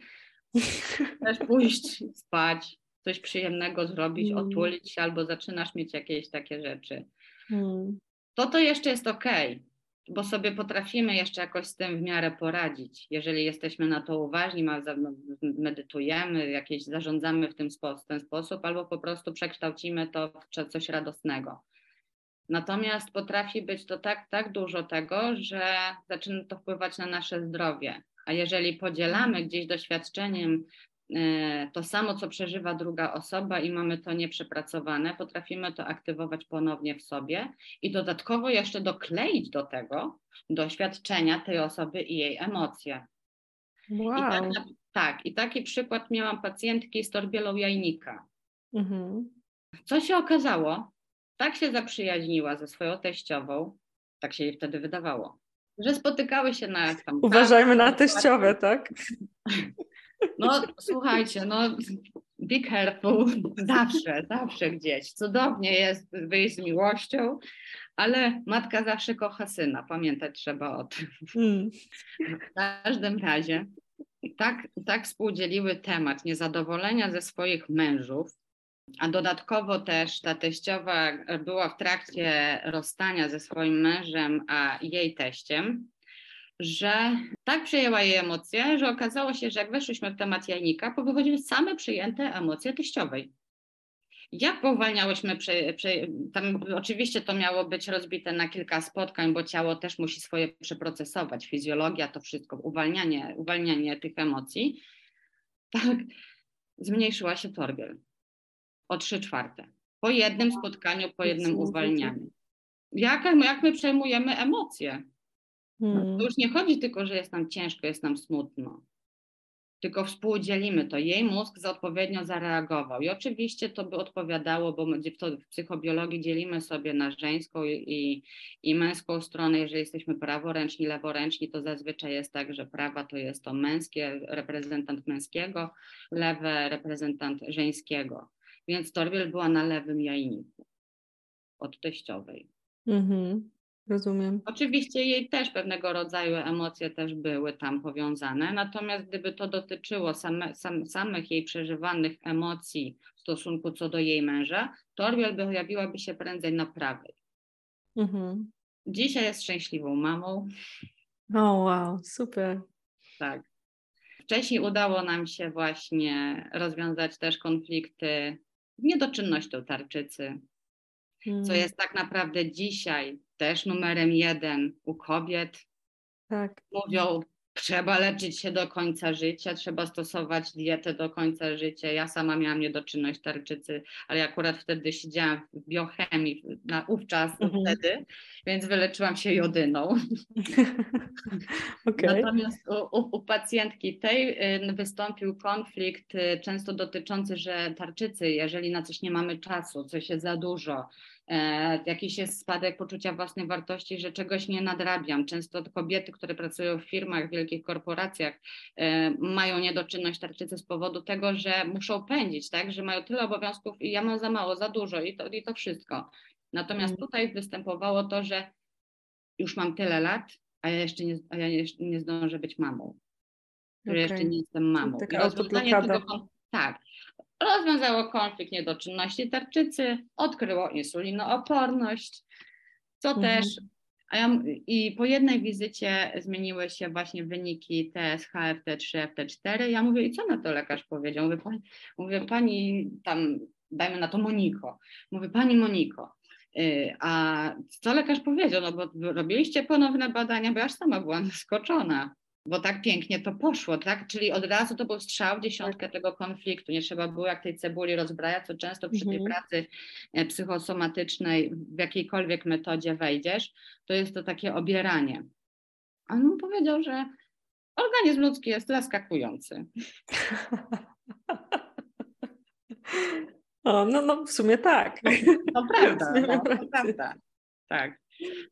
chcesz pójść spać, coś przyjemnego zrobić, mm. otulić się albo zaczynasz mieć jakieś takie rzeczy. Mm. To to jeszcze jest ok, bo sobie potrafimy jeszcze jakoś z tym w miarę poradzić. Jeżeli jesteśmy na to uważni, medytujemy, jakieś zarządzamy w, tym spo, w ten sposób, albo po prostu przekształcimy to w coś radosnego. Natomiast potrafi być to tak, tak dużo tego, że zaczyna to wpływać na nasze zdrowie. A jeżeli podzielamy gdzieś doświadczeniem e, to samo, co przeżywa druga osoba i mamy to nieprzepracowane, potrafimy to aktywować ponownie w sobie i dodatkowo jeszcze dokleić do tego doświadczenia tej osoby i jej emocje. Wow. I tak, tak, i taki przykład miałam pacjentki z torbielą jajnika. Mhm. Co się okazało? tak się zaprzyjaźniła ze swoją teściową, tak się jej wtedy wydawało, że spotykały się na tam. Uważajmy na teściowe, tak? No słuchajcie, no be careful, zawsze, zawsze gdzieś. Cudownie jest wyjść z miłością, ale matka zawsze kocha syna, pamiętać trzeba o tym. Mm. W każdym razie tak, tak współdzieliły temat niezadowolenia ze swoich mężów, a dodatkowo też ta teściowa była w trakcie rozstania ze swoim mężem, a jej teściem, że tak przejęła jej emocje, że okazało się, że jak weszliśmy w temat jajnika, powychodziły same przyjęte emocje teściowej. Jak powalniałyśmy, przy, przy, tam oczywiście to miało być rozbite na kilka spotkań, bo ciało też musi swoje przeprocesować, fizjologia, to wszystko, uwalnianie, uwalnianie tych emocji, tak zmniejszyła się torbiel o trzy czwarte. Po jednym spotkaniu, po jednym uwalnianiu. Jak, jak my przejmujemy emocje? Hmm. To już nie chodzi tylko, że jest nam ciężko, jest nam smutno tylko współdzielimy to. Jej mózg odpowiednio zareagował. I oczywiście to by odpowiadało, bo w psychobiologii dzielimy sobie na żeńską i, i męską stronę. Jeżeli jesteśmy praworęczni, leworęczni, to zazwyczaj jest tak, że prawa to jest to męskie, reprezentant męskiego, lewe reprezentant żeńskiego. Więc Torbiel była na lewym jajniku od teściowej. Mhm. Rozumiem. Oczywiście jej też pewnego rodzaju emocje też były tam powiązane, natomiast gdyby to dotyczyło same, sam, samych jej przeżywanych emocji w stosunku co do jej męża, Torbiel pojawiłaby się prędzej na prawej. Mhm. Dzisiaj jest szczęśliwą mamą. O, oh, wow, super. Tak. Wcześniej udało nam się właśnie rozwiązać też konflikty z niedoczynnością tarczycy, hmm. co jest tak naprawdę dzisiaj też numerem jeden u kobiet. Tak. Mówią, trzeba leczyć się do końca życia, trzeba stosować dietę do końca życia. Ja sama miałam niedoczynność tarczycy, ale akurat wtedy siedziałam w biochemii, na ówczas mhm. wtedy, więc wyleczyłam się jodyną. okay. Natomiast u, u, u, pacjentki tej y, wystąpił konflikt y, często dotyczący, że tarczycy, jeżeli na coś nie mamy czasu, coś jest za dużo, jakiś jest spadek poczucia własnej wartości, że czegoś nie nadrabiam. Często kobiety, które pracują w firmach, w wielkich korporacjach, e, mają niedoczynność tarczycy z powodu tego, że muszą pędzić, tak? że mają tyle obowiązków i ja mam za mało, za dużo i to, i to wszystko. Natomiast mm. tutaj występowało to, że już mam tyle lat, a ja jeszcze nie, a ja jeszcze nie zdążę być mamą. Okay. Że jeszcze nie jestem mamą. Taka I rozwiązanie tego, tak, rozwiązało konflikt niedoczynności tarczycy, odkryło insulinooporność, co mhm. też ja, I po jednej wizycie zmieniły się właśnie wyniki TSH, FT3, FT4. Ja mówię, i co na to lekarz powiedział? Mówię, pani, mówię, pani tam, dajmy na to Moniko. Mówię, pani Moniko, y, a co lekarz powiedział? No bo robiliście ponowne badania, bo ja sama byłam zaskoczona bo tak pięknie to poszło, tak? Czyli od razu to był strzał w dziesiątkę tak. tego konfliktu. Nie trzeba było jak tej cebuli rozbrajać, co często przy tej mhm. pracy e, psychosomatycznej w jakiejkolwiek metodzie wejdziesz, to jest to takie obieranie. A on mu powiedział, że organizm ludzki jest zaskakujący. O, no, no w sumie tak. To prawda, no, to prawda. Tak.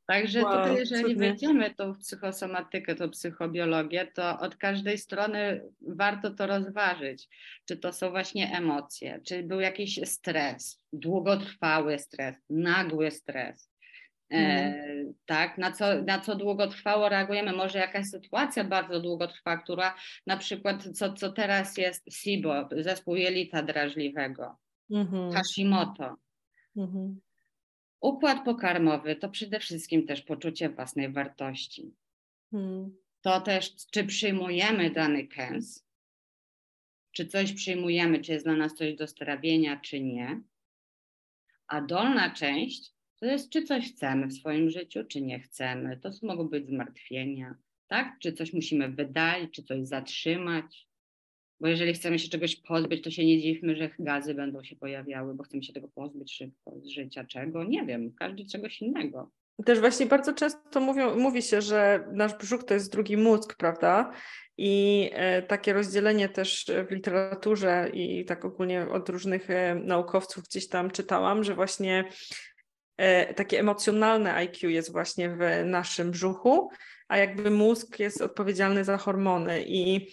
Także wow, tutaj, jeżeli cudnie. wejdziemy tą psychosomatykę, tą psychobiologię, to od każdej strony warto to rozważyć. Czy to są właśnie emocje, czy był jakiś stres, długotrwały stres, nagły stres. E, mhm. tak, na co, na co długotrwało reagujemy. Może jakaś sytuacja bardzo długotrwała, która na przykład, co, co teraz jest SIBO, zespół jelita drażliwego, mhm. Hashimoto. Mhm. Układ pokarmowy to przede wszystkim też poczucie własnej wartości. Hmm. To też, czy przyjmujemy dany kęs, czy coś przyjmujemy, czy jest dla nas coś do strawienia, czy nie. A dolna część to jest, czy coś chcemy w swoim życiu, czy nie chcemy. To mogą być zmartwienia, tak? Czy coś musimy wydalić, czy coś zatrzymać. Bo jeżeli chcemy się czegoś pozbyć, to się nie dziwmy, że gazy będą się pojawiały, bo chcemy się tego pozbyć szybko z życia. Czego? Nie wiem, każdy czegoś innego. Też właśnie bardzo często mówią, mówi się, że nasz brzuch to jest drugi mózg, prawda? I e, takie rozdzielenie też w literaturze i tak ogólnie od różnych e, naukowców gdzieś tam czytałam, że właśnie e, takie emocjonalne IQ jest właśnie w naszym brzuchu, a jakby mózg jest odpowiedzialny za hormony. I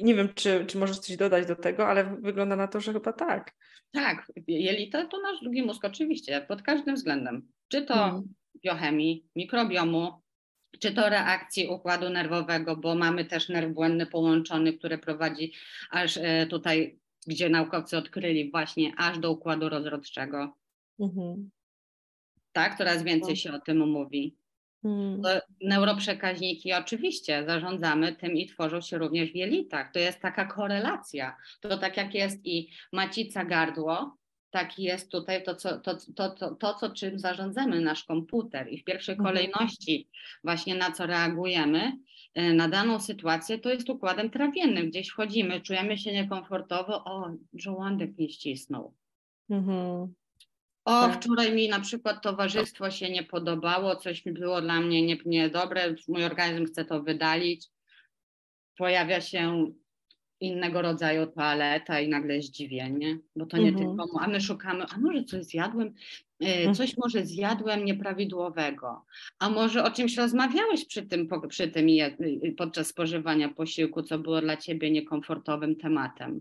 nie wiem, czy, czy możesz coś dodać do tego, ale wygląda na to, że chyba tak. Tak, jelita to nasz drugi mózg, oczywiście, pod każdym względem. Czy to hmm. biochemii, mikrobiomu, czy to reakcji układu nerwowego, bo mamy też nerw błędny połączony, który prowadzi aż e, tutaj, gdzie naukowcy odkryli właśnie aż do układu rozrodczego. Mhm. Tak, coraz więcej się o tym mówi. Hmm. Neuroprzekaźniki oczywiście zarządzamy tym i tworzą się również w jelitach. To jest taka korelacja. To tak jak jest i macica gardło, tak jest tutaj to, co, to, to, to, to, co czym zarządzamy, nasz komputer. I w pierwszej hmm. kolejności właśnie na co reagujemy, y, na daną sytuację, to jest układem trawiennym. Gdzieś wchodzimy, czujemy się niekomfortowo, o, żołądek nie ścisnął. Mhm. O, tak. wczoraj mi na przykład towarzystwo się nie podobało, coś było dla mnie niedobre, mój organizm chce to wydalić. Pojawia się innego rodzaju toaleta i nagle zdziwienie, bo to nie mhm. tylko, a my szukamy, a może coś zjadłem, e, mhm. coś może zjadłem nieprawidłowego, a może o czymś rozmawiałeś przy tym, przy tym podczas spożywania posiłku, co było dla ciebie niekomfortowym tematem.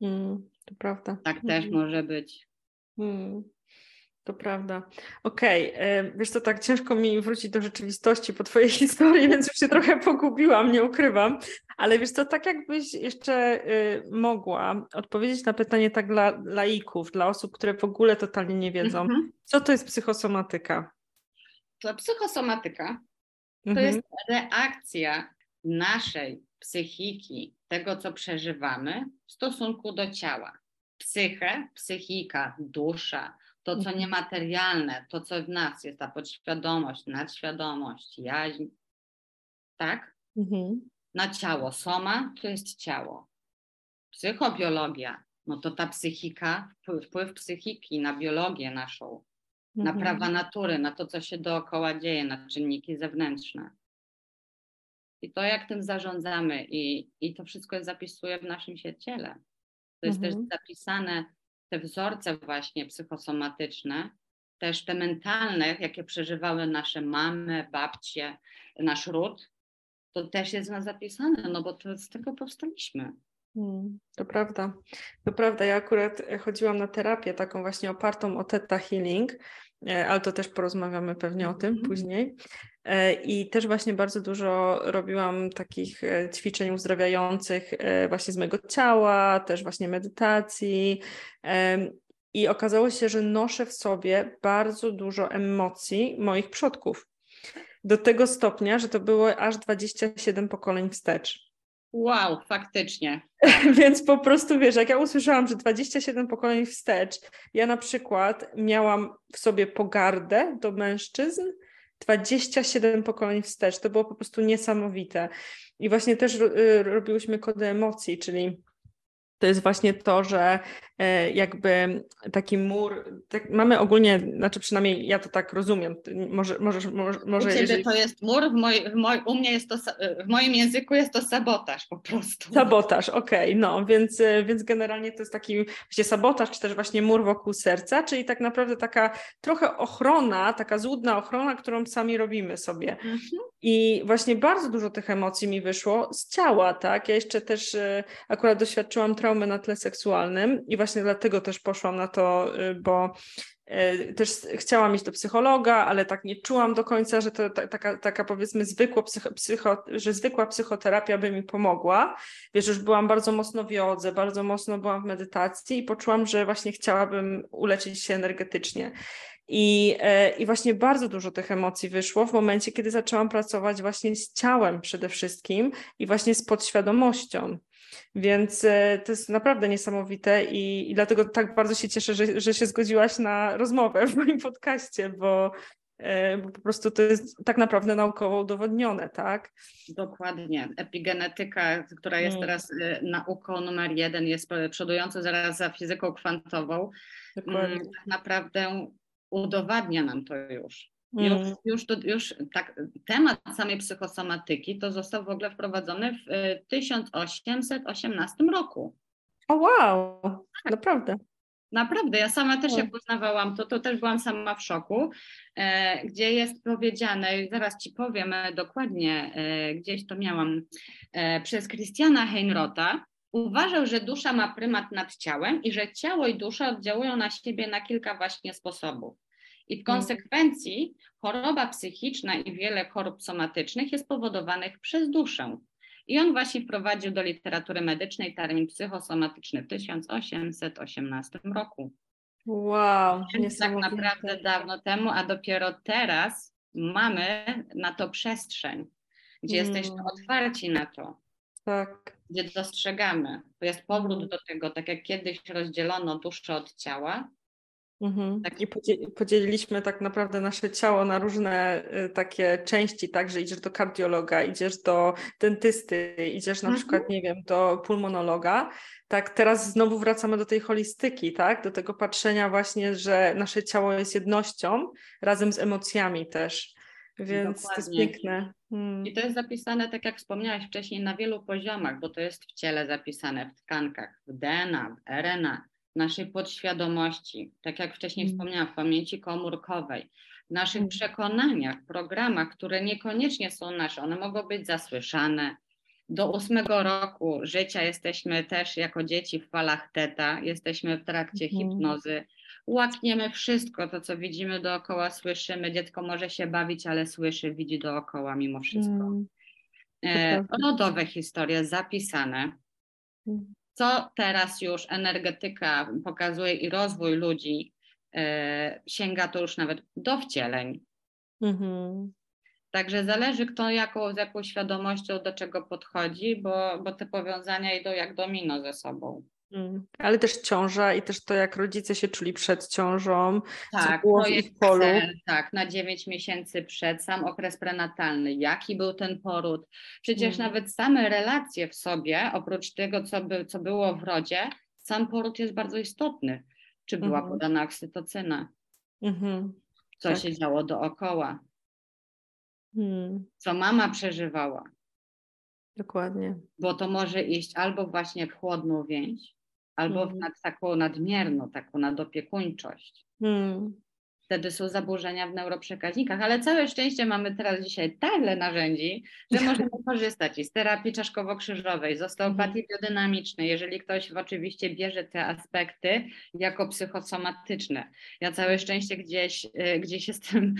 Mm, to prawda. Tak też mhm. może być. Mm. To prawda. Okej, okay. wiesz co, tak ciężko mi wrócić do rzeczywistości po Twojej historii, więc już się trochę pogubiłam, nie ukrywam. Ale wiesz co, tak jakbyś jeszcze y, mogła odpowiedzieć na pytanie tak dla laików, dla osób, które w ogóle totalnie nie wiedzą, mhm. co to jest psychosomatyka? To psychosomatyka to mhm. jest reakcja naszej psychiki, tego co przeżywamy w stosunku do ciała. Psychę, psychika, dusza, to, co mhm. niematerialne, to, co w nas jest, ta podświadomość, nadświadomość, jaźń, tak? Mhm. Na ciało. Soma to jest ciało. Psychobiologia, no to ta psychika, wpływ, wpływ psychiki na biologię naszą, mhm. na prawa natury, na to, co się dookoła dzieje, na czynniki zewnętrzne. I to, jak tym zarządzamy, i, i to wszystko zapisuje w naszym się ciele. To jest mhm. też zapisane te wzorce właśnie psychosomatyczne, też te mentalne, jakie przeżywały nasze mamy, babcie, nasz ród, to też jest na zapisane, no bo to z tego powstaliśmy. Hmm, to prawda. To prawda. Ja akurat chodziłam na terapię taką właśnie opartą o Theta Healing, e, ale to też porozmawiamy pewnie o tym mm -hmm. później. E, I też właśnie bardzo dużo robiłam takich e, ćwiczeń uzdrawiających właśnie z mojego ciała, też właśnie medytacji. I okazało się, że noszę w sobie bardzo dużo emocji moich przodków. Do tego stopnia, że to było aż 27 pokoleń wstecz. Wow, faktycznie. Więc po prostu wiesz, jak ja usłyszałam, że 27 pokoleń wstecz, ja na przykład miałam w sobie pogardę do mężczyzn, 27 pokoleń wstecz. To było po prostu niesamowite. I właśnie też y, robiłyśmy kody emocji, czyli to jest właśnie to, że e, jakby taki mur, tak mamy ogólnie, znaczy przynajmniej ja to tak rozumiem, może, może, może, może U ciebie jeżeli... to jest mur, w moj, w moj, u mnie jest to, w moim języku jest to sabotaż po prostu. Sabotaż, okej, okay, no, więc, e, więc generalnie to jest taki właśnie sabotaż, czy też właśnie mur wokół serca, czyli tak naprawdę taka trochę ochrona, taka złudna ochrona, którą sami robimy sobie. Mhm. I właśnie bardzo dużo tych emocji mi wyszło z ciała, tak, ja jeszcze też e, akurat doświadczyłam na tle seksualnym i właśnie dlatego też poszłam na to, y, bo y, też chciałam iść do psychologa, ale tak nie czułam do końca, że to taka, taka powiedzmy zwykła, psycho, psycho, że zwykła psychoterapia by mi pomogła. Wiesz, już byłam bardzo mocno w jodze, bardzo mocno byłam w medytacji i poczułam, że właśnie chciałabym uleczyć się energetycznie. I, e, I właśnie bardzo dużo tych emocji wyszło w momencie, kiedy zaczęłam pracować właśnie z ciałem przede wszystkim i właśnie z podświadomością. Więc e, to jest naprawdę niesamowite i, i dlatego tak bardzo się cieszę, że, że się zgodziłaś na rozmowę w moim podcaście, bo, e, bo po prostu to jest tak naprawdę naukowo udowodnione, tak? Dokładnie. Epigenetyka, która jest mm. teraz e, nauką numer jeden, jest przodująca zaraz za fizyką kwantową. Dokładnie. Mm, tak naprawdę udowadnia nam to już. Już, mm. już, to, już tak, temat samej psychosomatyki to został w ogóle wprowadzony w 1818 y, roku. O wow, tak. naprawdę. Naprawdę, ja sama też jak poznawałam to, to też byłam sama w szoku, e, gdzie jest powiedziane, zaraz Ci powiem e, dokładnie, e, gdzieś to miałam, e, przez Christiana Heinrota, uważał, że dusza ma prymat nad ciałem i że ciało i dusza oddziałują na siebie na kilka właśnie sposobów. I w mhm. konsekwencji choroba psychiczna i wiele chorób somatycznych jest powodowanych przez duszę. I on właśnie wprowadził do literatury medycznej termin psychosomatyczny w 1818 roku. Wow, tak naprawdę dawno temu, a dopiero teraz mamy na to przestrzeń, gdzie mm. jesteśmy otwarci na to. Tak. Gdzie dostrzegamy. To jest powrót mm. do tego, tak jak kiedyś rozdzielono duszę od ciała, Mhm. Tak. I podzieliliśmy tak naprawdę nasze ciało na różne y, takie części, tak, że idziesz do kardiologa, idziesz do dentysty, idziesz na mhm. przykład, nie wiem, do pulmonologa. Tak, teraz znowu wracamy do tej holistyki, tak, do tego patrzenia właśnie, że nasze ciało jest jednością razem z emocjami też. Więc Dokładnie. to jest piękne. Hmm. I to jest zapisane, tak jak wspomniałaś wcześniej, na wielu poziomach, bo to jest w ciele zapisane, w tkankach, w DNA, w RNA, naszej podświadomości, tak jak wcześniej mm. wspomniałam, w pamięci komórkowej, w naszych mm. przekonaniach, programach, które niekoniecznie są nasze, one mogą być zasłyszane. Do ósmego roku życia jesteśmy też jako dzieci w falach teta, jesteśmy w trakcie mm. hipnozy, łakniemy wszystko, to co widzimy dookoła, słyszymy. Dziecko może się bawić, ale słyszy, widzi dookoła mimo wszystko. Mm. E, rodowe historie zapisane. Co teraz już energetyka pokazuje i rozwój ludzi, e, sięga to już nawet do wcieleń. Mhm. Także zależy, kto jaką, z jaką świadomością do czego podchodzi, bo, bo te powiązania idą jak domino ze sobą. Mm. Ale też ciąża i też to, jak rodzice się czuli przed ciążą, tak, było w ich polu. Tak, na 9 miesięcy przed, sam okres prenatalny, jaki był ten poród. Przecież mm. nawet same relacje w sobie, oprócz tego, co, by, co było w rodzie, sam poród jest bardzo istotny. Czy była mm. podana oksytocyna? Mm-hmm. Co tak. się działo dookoła? Mm. Co mama przeżywała? Dokładnie. Bo to może iść albo właśnie w chłodną więź, albo w mhm. nad, taką nadmierną, taką nadopiekuńczość. Hmm wtedy są zaburzenia w neuroprzekaźnikach, ale całe szczęście mamy teraz dzisiaj tyle narzędzi, że możemy korzystać i z terapii czaszkowo-krzyżowej, z osteopatii mhm. biodynamicznej, jeżeli ktoś oczywiście bierze te aspekty jako psychosomatyczne. Ja całe szczęście gdzieś, y, gdzieś jestem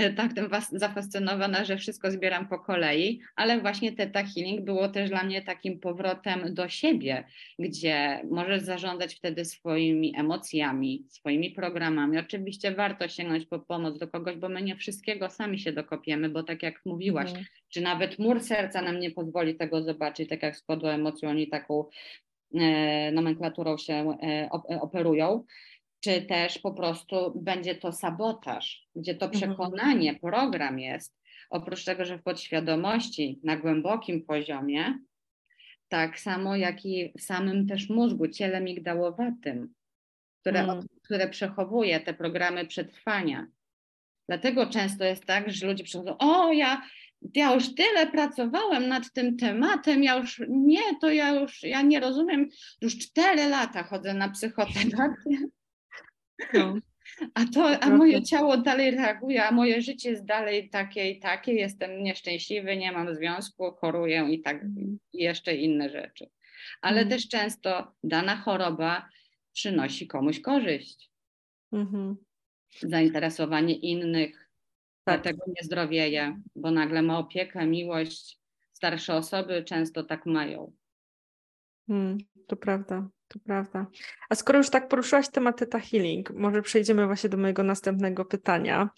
y, tak tym zafascynowana, że wszystko zbieram po kolei, ale właśnie Theta Healing było też dla mnie takim powrotem do siebie, gdzie możesz zarządzać wtedy swoimi emocjami, swoimi programami. Oczywiście warto sięgnąć po pomoc do kogoś, bo my nie wszystkiego sami się dokopiemy, bo tak jak mówiłaś, mhm. czy nawet mur serca nam nie pozwoli tego zobaczyć, tak jak z emocji oni taką e, nomenklaturą się e, e, operują, czy też po prostu będzie to sabotaż, gdzie to mhm. przekonanie, program jest, oprócz tego, że w podświadomości, na głębokim poziomie, tak samo jak i w samym też mózgu, ciele migdałowatym, które, mm. Które przechowuje te programy przetrwania. Dlatego często jest tak, że ludzie przychodzą, o ja, ja już tyle pracowałem nad tym tematem, ja już nie, to ja już, ja nie rozumiem, już cztery lata chodzę na psychoterapię. No. A, to, a moje ciało dalej reaguje, a moje życie jest dalej takie i takie, jestem nieszczęśliwy, nie mam związku, choruję i tak, mm. i jeszcze inne rzeczy. Ale mm. też często dana choroba przynosi komuś korzyść. Mhm. Zainteresowanie innych, tak. dlatego nie zdrowieje, bo nagle ma opiekę, miłość. Starsze osoby często tak mają. Hmm, to prawda, to prawda. A skoro już tak poruszyłaś temat Theta Healing, może przejdziemy właśnie do mojego następnego pytania.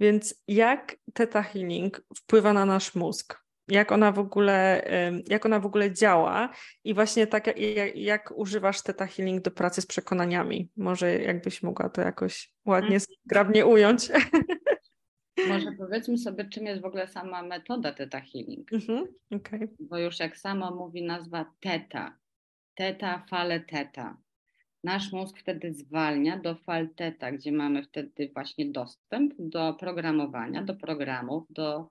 Więc jak Theta Healing wpływa na nasz mózg? Jak ona w ogóle, jak ona w ogóle działa i właśnie tak jak, jak używasz Theta Healing do pracy z przekonaniami. Może jakbyś mogła to jakoś ładnie, mhm. zgrabnie ująć. Może powiedzmy sobie, czym jest w ogóle sama metoda Theta Healing. Mhm, okay. Bo już jak sama mówi nazwa Theta, Theta, fale Theta. Nasz mózg wtedy zwalnia do fal Theta, gdzie mamy wtedy właśnie dostęp do programowania, do programów, do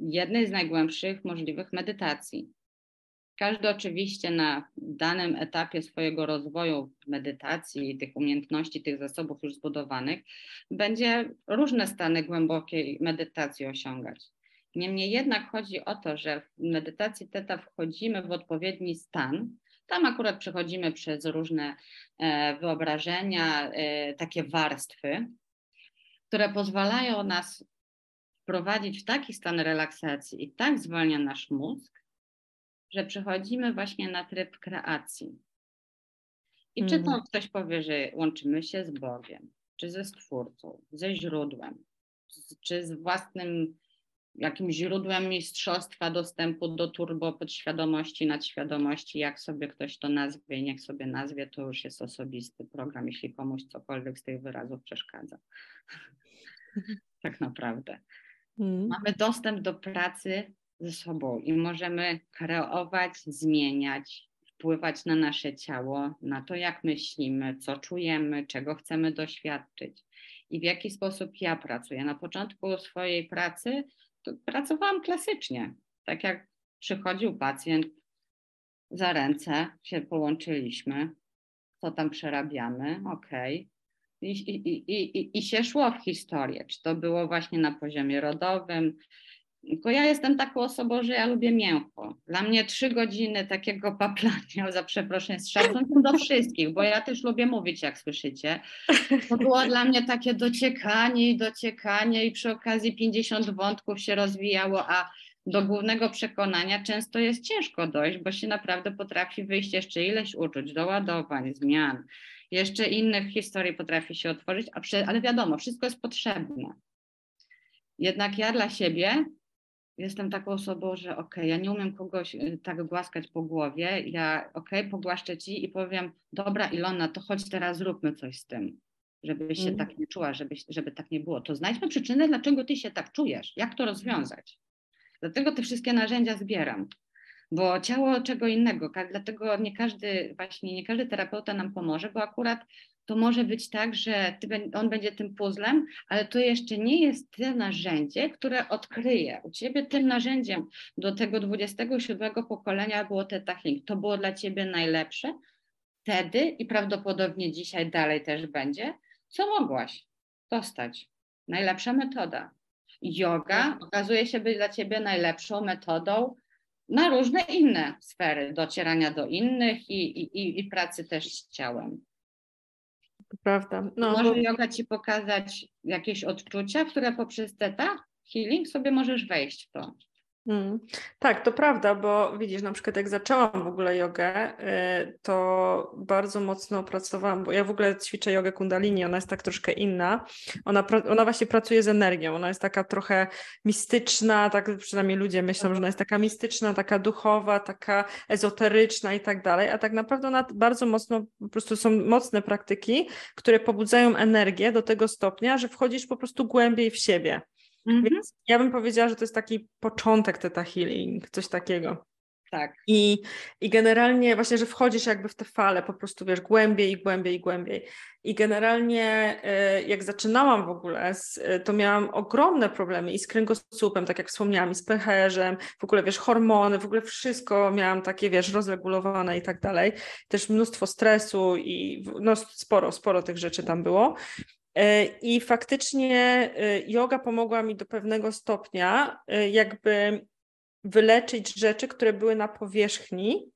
jednej z najgłębszych możliwych medytacji. Każdy oczywiście na danym etapie swojego rozwoju medytacji, tych umiejętności, tych zasobów już zbudowanych, będzie różne stany głębokiej medytacji osiągać. Niemniej jednak chodzi o to, że w medytacji teta wchodzimy w odpowiedni stan. Tam akurat przechodzimy przez różne e, wyobrażenia, e, takie warstwy, które pozwalają nas wprowadzić w taki stan relaksacji i tak zwalnia nasz mózg, że przechodzimy właśnie na tryb kreacji. I czy to mm. ktoś powie, że łączymy się z Bogiem, czy ze Stwórcą, ze źródłem, czy z własnym jakimś źródłem mistrzostwa dostępu do turbo podświadomości, nadświadomości, jak sobie ktoś to nazwie, niech sobie nazwie, to już jest osobisty program, jeśli komuś cokolwiek z tych wyrazów przeszkadza. tak naprawdę. Mm. Mamy dostęp do pracy ze sobą i możemy kreować, zmieniać, wpływać na nasze ciało, na to, jak myślimy, co czujemy, czego chcemy doświadczyć i w jaki sposób ja pracuję. Na początku swojej pracy pracowałam klasycznie, tak jak przychodził pacjent za ręce, się połączyliśmy, co tam przerabiamy, ok. I, i, i, i, się szło w historię, czy to było właśnie na poziomie rodowym, tylko ja jestem taką osobą, że ja lubię mięcho. Dla mnie trzy godziny takiego paplania, za przeproszeniem, z szacunkiem do wszystkich, bo ja też lubię mówić, jak słyszycie. To było dla mnie takie dociekanie i dociekanie i przy okazji 50 wątków się rozwijało, a do głównego przekonania często jest ciężko dojść, bo się naprawdę potrafi wyjść jeszcze ileś uczuć, doładowań, zmian. Jeszcze innych historii potrafi się otworzyć, ale wiadomo, wszystko jest potrzebne. Jednak ja dla siebie jestem taką osobą, że ok, ja nie umiem kogoś y, tak głaskać po głowie, ja ok, pogłaszczę ci i powiem, dobra Ilona, to chodź teraz zróbmy coś z tym, żebyś mm. się mhm. tak nie czuła, żeby, żeby tak nie było. To znajdźmy przyczynę, dlaczego ty się tak czujesz, jak to rozwiązać. Dlatego te wszystkie narzędzia zbieram, bo ciało czego innego, dlatego nie każdy, właśnie nie każdy terapeuta nam pomoże, bo akurat to może być tak, że on będzie tym puzzlem, ale to jeszcze nie jest to narzędzie, które odkryje. U ciebie tym narzędziem do tego 27 pokolenia było Theta Healing. To było dla ciebie najlepsze wtedy i prawdopodobnie dzisiaj dalej też będzie. Co mogłaś dostać? Najlepsza metoda. Yoga okazuje się być dla ciebie najlepszą metodą na różne inne sfery docierania do innych i, i, i pracy też z ciałem. Prawda. No, Może bo... yoga ci pokazać jakieś odczucia, które poprzez teta healing sobie możesz wejść w to. Hmm. Tak, to prawda, bo widzisz, na przykład jak zaczęłam w ogóle jogę, y, to bardzo mocno pracowałam, bo ja w ogóle ćwiczę jogę kundalini, ona jest tak troszkę inna. Ona, ona właśnie pracuje z energią, ona jest taka trochę mistyczna, tak przynajmniej ludzie myślą, że ona jest taka mistyczna, taka duchowa, taka ezoteryczna i tak dalej, a tak naprawdę ona bardzo mocno, po prostu są mocne praktyki, które pobudzają energię do tego stopnia, że wchodzisz po prostu głębiej w siebie. Mhm. Więc ja bym powiedziała, że to jest taki początek Theta Healing, coś takiego. Tak. I, I generalnie właśnie, że wchodzisz jakby w te fale, po prostu wiesz, głębiej i głębiej i głębiej. I generalnie y, jak zaczynałam w ogóle, y, to miałam ogromne problemy i z kręgosłupem, tak jak wspomniałam, i z pęcherzem, w ogóle wiesz, hormony, w ogóle wszystko miałam takie, wiesz, rozregulowane i tak dalej. Też mnóstwo stresu i no sporo, sporo tych rzeczy tam było. E, I faktycznie e, yoga pomogła mi do pewnego stopnia e, jakby wyleczyć rzeczy, które były na powierzchni,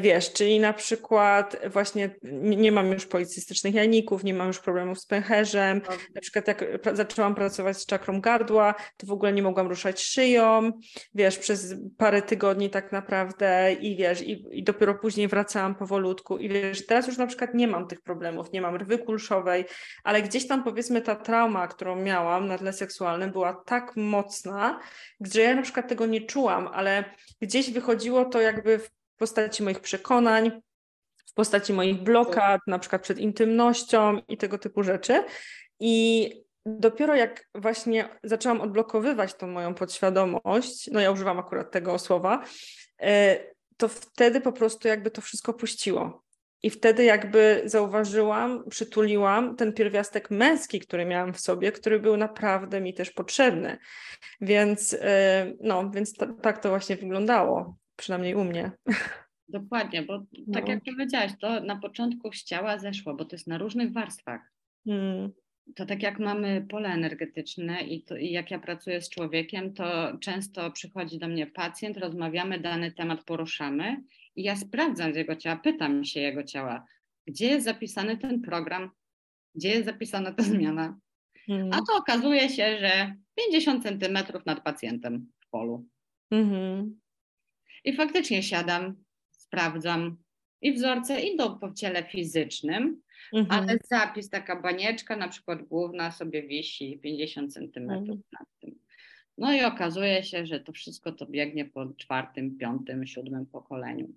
wiesz, czyli na przykład właśnie nie mam już policystycznych jajników, nie mam już problemów z pęcherzem. Na przykład jak zaczęłam pracować z czakrą gardła, to w ogóle nie mogłam ruszać szyją, wiesz, przez parę tygodni tak naprawdę i wiesz, i, i dopiero później wracałam powolutku i wiesz, teraz już na przykład nie mam tych problemów, nie mam rwy kulszowej, ale gdzieś tam powiedzmy ta trauma, którą miałam na tle seksualnym była tak mocna, że ja na przykład tego nie czułam, ale gdzieś wychodziło to jakby w w postaci moich przekonań, w postaci moich blokad, na przykład przed intymnością i tego typu rzeczy. I dopiero jak właśnie zaczęłam odblokowywać tą moją podświadomość, no ja używam akurat tego słowa, e, to wtedy po prostu jakby to wszystko puściło. I wtedy jakby zauważyłam, przytuliłam ten pierwiastek męski, który miałam w sobie, który był naprawdę mi też potrzebny. Więc e, no, więc tak to właśnie wyglądało przynajmniej u mnie. Dokładnie, bo tak no. jak powiedziałaś, to na początku z ciała zeszło, bo to jest na różnych warstwach. Hmm. To tak jak mamy pole energetyczne i, to, i jak ja pracuję z człowiekiem, to często przychodzi do mnie pacjent, rozmawiamy, dany temat poruszamy i ja sprawdzam z jego ciała, pytam się jego ciała, gdzie jest zapisany ten program, gdzie jest zapisana ta zmiana. Hmm. A to okazuje się, że 50 centymetrów nad pacjentem w polu. Hmm. I faktycznie siadam, sprawdzam i wzorce idą po ciele fizycznym, mhm. ale zapis, taka banieczka, na przykład główna sobie wisi 50 centymetrów mhm. nad tym. No i okazuje się, że to wszystko to biegnie po czwartym, piątym, siódmym pokoleniu.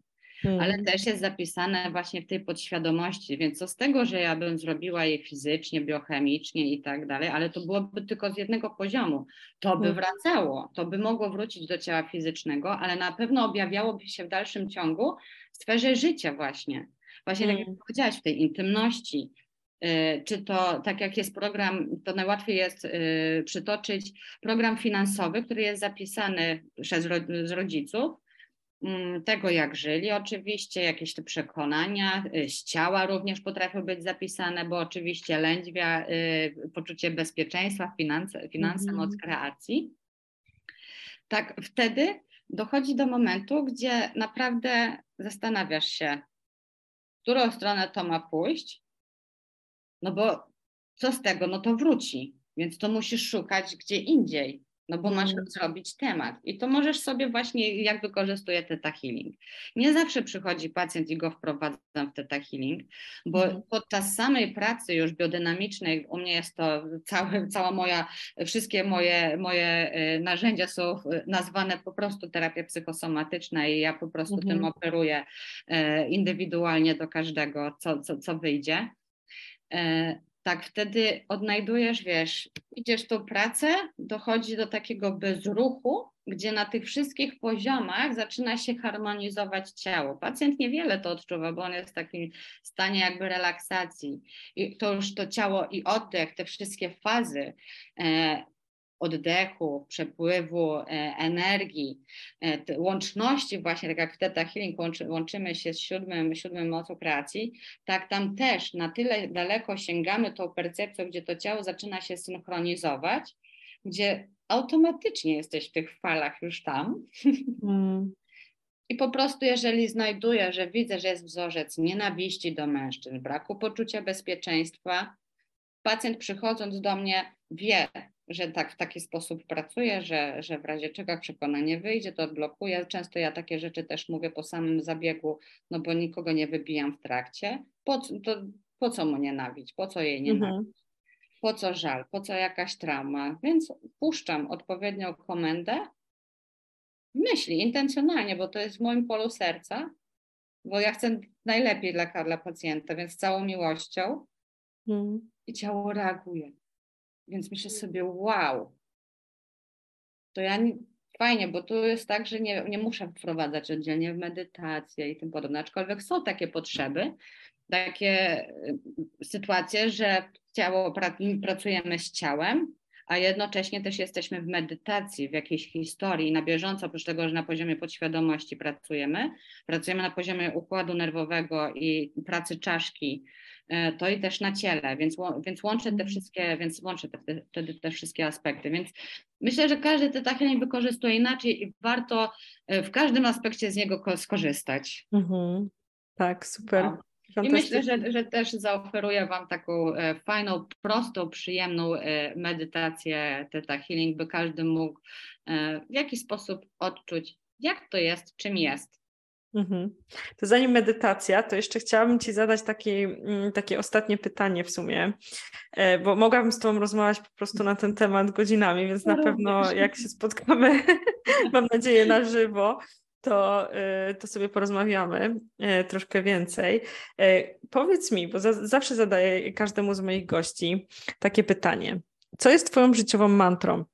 Hmm. Ale też jest zapisane właśnie w tej podświadomości, więc co z tego, że ja bym zrobiła je fizycznie, biochemicznie i tak dalej, ale to byłoby tylko z jednego poziomu. To by hmm. wracało, to by mogło wrócić do ciała fizycznego, ale na pewno objawiałoby się w dalszym ciągu w sferze życia właśnie. Właśnie hmm. tak jak hmm. powiedziałaś, w tej intymności, y, czy to tak jak jest program, to najłatwiej jest y, przytoczyć program finansowy, który jest zapisany przez rodziców, mm, tego jak żyli oczywiście, jakieś te przekonania, y, z ciała również potrafią być zapisane, bo oczywiście lędźwia, poczucie bezpieczeństwa, finanse, finanse moc mhm. kreacji. Tak wtedy dochodzi do momentu, gdzie naprawdę zastanawiasz się, którą stronę to ma pójść, no bo co z tego, no to wróci, więc to musisz szukać gdzie indziej no bo masz mm. zrobić temat. I to możesz sobie właśnie, jak wykorzystuję Theta Healing. Nie zawsze przychodzi pacjent i go wprowadzam w Theta Healing, bo mm. podczas samej pracy już biodynamicznej, u mnie jest to całe, cała moja, wszystkie moje, moje y, narzędzia są nazwane po prostu terapia psychosomatyczna i ja po prostu mm. tym mhm. operuję y, indywidualnie do każdego, co, co, co wyjdzie. Tak, wtedy odnajdujesz, wiesz, idziesz tą pracę, dochodzi do takiego bezruchu, gdzie na tych wszystkich poziomach zaczyna się harmonizować ciało. Pacjent niewiele to odczuwa, bo on jest w takim stanie jakby relaksacji. I to już to ciało i oddech, te wszystkie fazy e, oddechu, przepływu e, energii, e, łączności właśnie, tak jak w Theta Healing łączy, łączymy się z siódmym, siódmym mocą kreacji, tak tam też na tyle daleko sięgamy tą percepcją, gdzie to ciało zaczyna się synchronizować, gdzie automatycznie jesteś w tych falach już tam. Mm. I po prostu, jeżeli znajduję, że widzę, że jest wzorzec nienawiści do mężczyzn, braku poczucia bezpieczeństwa, pacjent przychodząc do mnie wie, że tak w taki sposób pracuję, że, że w razie czego przekonanie wyjdzie, to odblokuję. Często ja takie rzeczy też mówię po samym zabiegu, no bo nikogo nie wybijam w trakcie. Po, to, po co mu nienawiść? Po co jej nienawiść? Mhm. Po co żal? Po co jakaś trauma? Więc puszczam odpowiednią komendę myśli intencjonalnie, bo to jest w moim polu serca, bo ja chcę najlepiej dla, dla pacjenta, więc całą miłością mhm. i ciało reaguje. Więc myślę sobie, wow, to ja nie, fajnie, bo tu jest tak, że nie, nie muszę wprowadzać oddzielnie w medytację i tym podobne, aczkolwiek są takie potrzeby, takie y, sytuacje, że ciało, pracujemy z ciałem, a jednocześnie też jesteśmy w medytacji, w jakiejś historii, na bieżąco, oprócz tego, że na poziomie podświadomości pracujemy, pracujemy na poziomie układu nerwowego i pracy czaszki, to i też na ciele, więc, więc łączę te mhm. wszystkie, więc łączę te, wtedy te, te wszystkie aspekty. Więc myślę, że każdy te technik wykorzystuje inaczej i warto e, w każdym aspekcie z niego skorzystać. Mhm. Tak, super. No. I myślę, że, że też zaoferuję Wam taką e, fajną, prostą, przyjemną medytację Theta Healing, by każdy mógł w jakiś sposób odczuć, jak to jest, czym jest Mhm. To zanim medytacja, to jeszcze chciałabym Ci zadać takie, mm, takie ostatnie pytanie w sumie, e, bo mogłabym z Tobą rozmawiać po prostu na ten temat godzinami, więc na pewno jak się spotkamy, mam nadzieję na żywo, to, e, to sobie porozmawiamy e, troszkę więcej. Powiedz mi, bo za, zawsze zadaję każdemu z moich gości takie pytanie. Co jest Twoją życiową mantrą?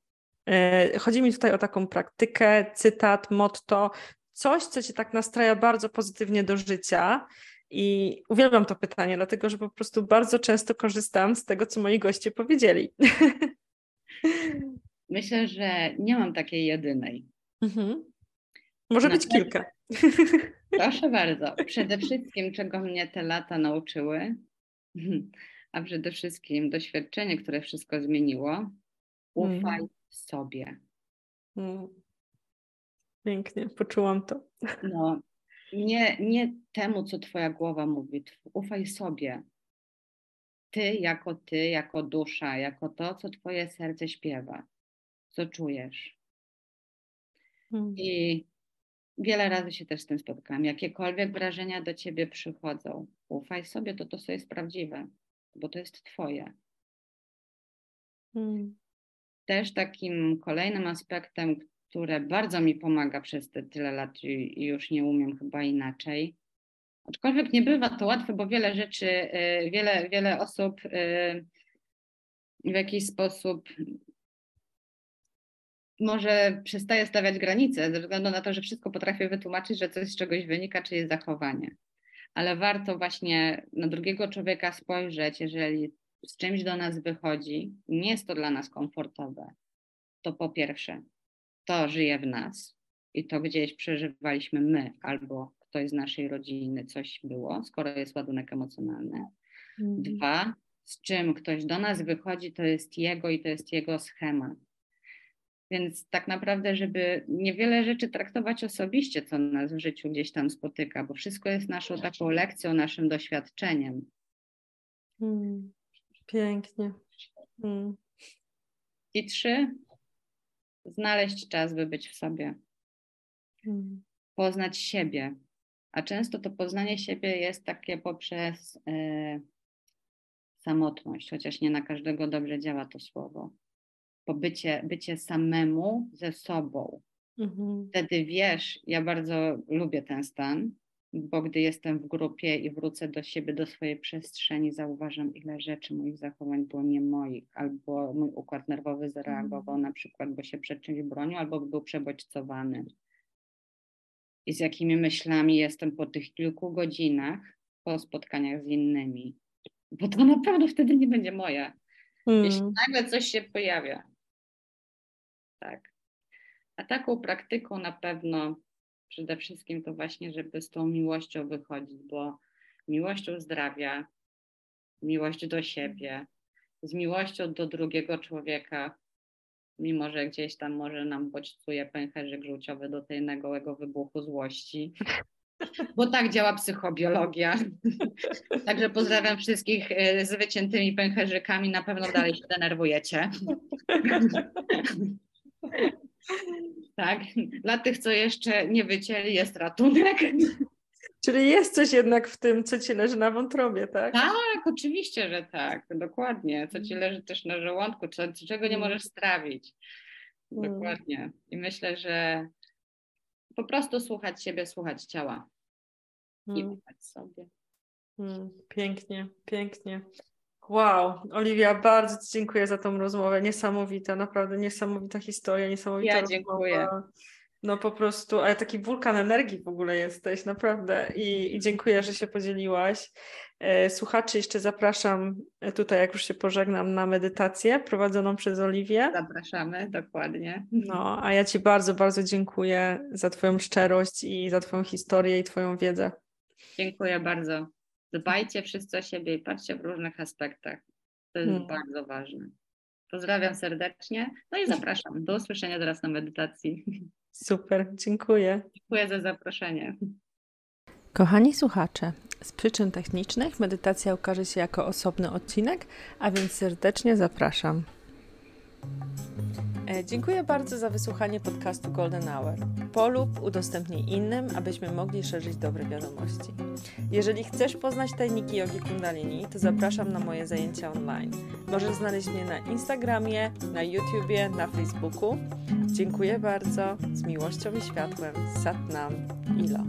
Chodzi mi tutaj o taką praktykę, cytat, motto, coś, co cię tak nastraja bardzo pozytywnie do życia. I uwielbiam to pytanie, dlatego że po prostu bardzo często korzystam z tego, co moi goście powiedzieli. Myślę, że nie mam takiej jedynej. Mhm. Może być kilka. Proszę bardzo. Przede wszystkim, czego mnie te lata nauczyły, a przede wszystkim doświadczenie, które wszystko zmieniło, ufaj mm. sobie. Mm. Pięknie, poczułam to. No, nie, nie temu, co Twoja głowa mówi. Ufaj sobie. Ty jako ty, jako dusza, jako to, co Twoje serce śpiewa, co czujesz. Hmm. I wiele razy się też z tym spotkałam. Jakiekolwiek wrażenia do Ciebie przychodzą, ufaj sobie, to to co jest prawdziwe, bo to jest Twoje. Hmm. też takim kolejnym aspektem, które bardzo mi pomaga przez te tyle lat i już nie umiem chyba inaczej. Aczkolwiek nie bywa to łatwe, bo wiele rzeczy, y, wiele, wiele osób y, w jakiś sposób może przestaje stawiać granice ze względu na to, że wszystko potrafię wytłumaczyć, że coś z czegoś wynika, czy jest zachowanie. Ale warto właśnie na drugiego człowieka spojrzeć, jeżeli z czymś do nas wychodzi, nie jest to dla nas komfortowe, to po pierwsze, to żyje w nas i to gdzieś przeżywaliśmy my albo ktoś z naszej rodziny, coś było, skoro jest ładunek emocjonalny. Mhm. Dwa, z czym ktoś do nas wychodzi, to jest jego i to jest jego schemat. Więc tak naprawdę, żeby niewiele rzeczy traktować osobiście, co nas w życiu gdzieś tam spotyka, bo wszystko jest naszą taką lekcją, naszym doświadczeniem. Hmm. Pięknie. Hmm. I trzy, znaleźć czas, by być w sobie. Hmm. Poznać siebie. A często to poznanie siebie jest takie poprzez y, samotność, chociaż nie na każdego dobrze działa to słowo. Bo bycie, bycie samemu ze sobą. Mhm. Wtedy wiesz, ja bardzo lubię ten stan, bo gdy jestem w grupie i wrócę do siebie, do swojej przestrzeni, zauważam, ile rzeczy moich zachowań było nie moich, albo mój układ nerwowy zareagował na przykład, bo się przed czymś bronił, albo był przebodźcowany. I z jakimi myślami jestem po tych kilku godzinach, po spotkaniach z innymi. Bo to na pewno wtedy nie będzie moje. Hmm. Jeśli nagle coś się pojawia. Tak. A taką praktyką na pewno przede wszystkim to właśnie, żeby z tą miłością wychodzić, bo miłością zdrawia, miłość do siebie, z miłością do drugiego człowieka, mimo że gdzieś tam może nam bodźcuje pęcherzyk żółciowy do tej nagłego wybuchu złości. Bo tak działa psychobiologia. Także pozdrawiam wszystkich e, z wyciętymi pęcherzykami. Na pewno dalej się denerwujecie. Tak. Dla tych, co jeszcze nie wycięli, jest ratunek. Czyli jest coś jednak w tym, co ci leży na wątrobie, tak? Tak, oczywiście, że tak, dokładnie. Co ci leży też na żołądku, co, czego nie mm. możesz strawić. Mm. Dokładnie. I myślę, że po prostu słuchać siebie, słuchać ciała i mm. ufać sobie. Pięknie, pięknie. Wow, Oliwia, bardzo Ci dziękuję za tą rozmowę. Niesamowita, naprawdę niesamowita historia, niesamowita ja dziękuję. Rozmowa. No po prostu, ale taki wulkan energii w ogóle jesteś, naprawdę. I, i dziękuję, że się podzieliłaś. E, słuchaczy jeszcze zapraszam e, tutaj, jak już się pożegnam, na medytację prowadzoną przez Oliwię. Zapraszamy, dokładnie. No, a ja Ci bardzo, bardzo dziękuję za Twoją szczerość i za Twoją historię i Twoją wiedzę. Dziękuję bardzo. Dbajcie wszyscy o siebie i patrzcie w różnych aspektach. To jest hmm. bardzo ważne. Pozdrawiam serdecznie. No i zapraszam. Do usłyszenia teraz na medytacji. Super, dziękuję. Dziękuję za zaproszenie. Kochani słuchacze, z przyczyn technicznych medytacja ukaże się jako osobny odcinek, a więc serdecznie zapraszam. E, dziękuję bardzo za wysłuchanie podcastu Golden Hour. Polub, udostępnij innym, abyśmy mogli szerzyć dobre wiadomości. Jeżeli chcesz poznać tajniki jogi kundalini, to zapraszam na moje zajęcia online. Możesz znaleźć mnie na Instagramie, na YouTubie, na Facebooku. Dziękuję bardzo. Z miłością i światłem. Satnam Ilo.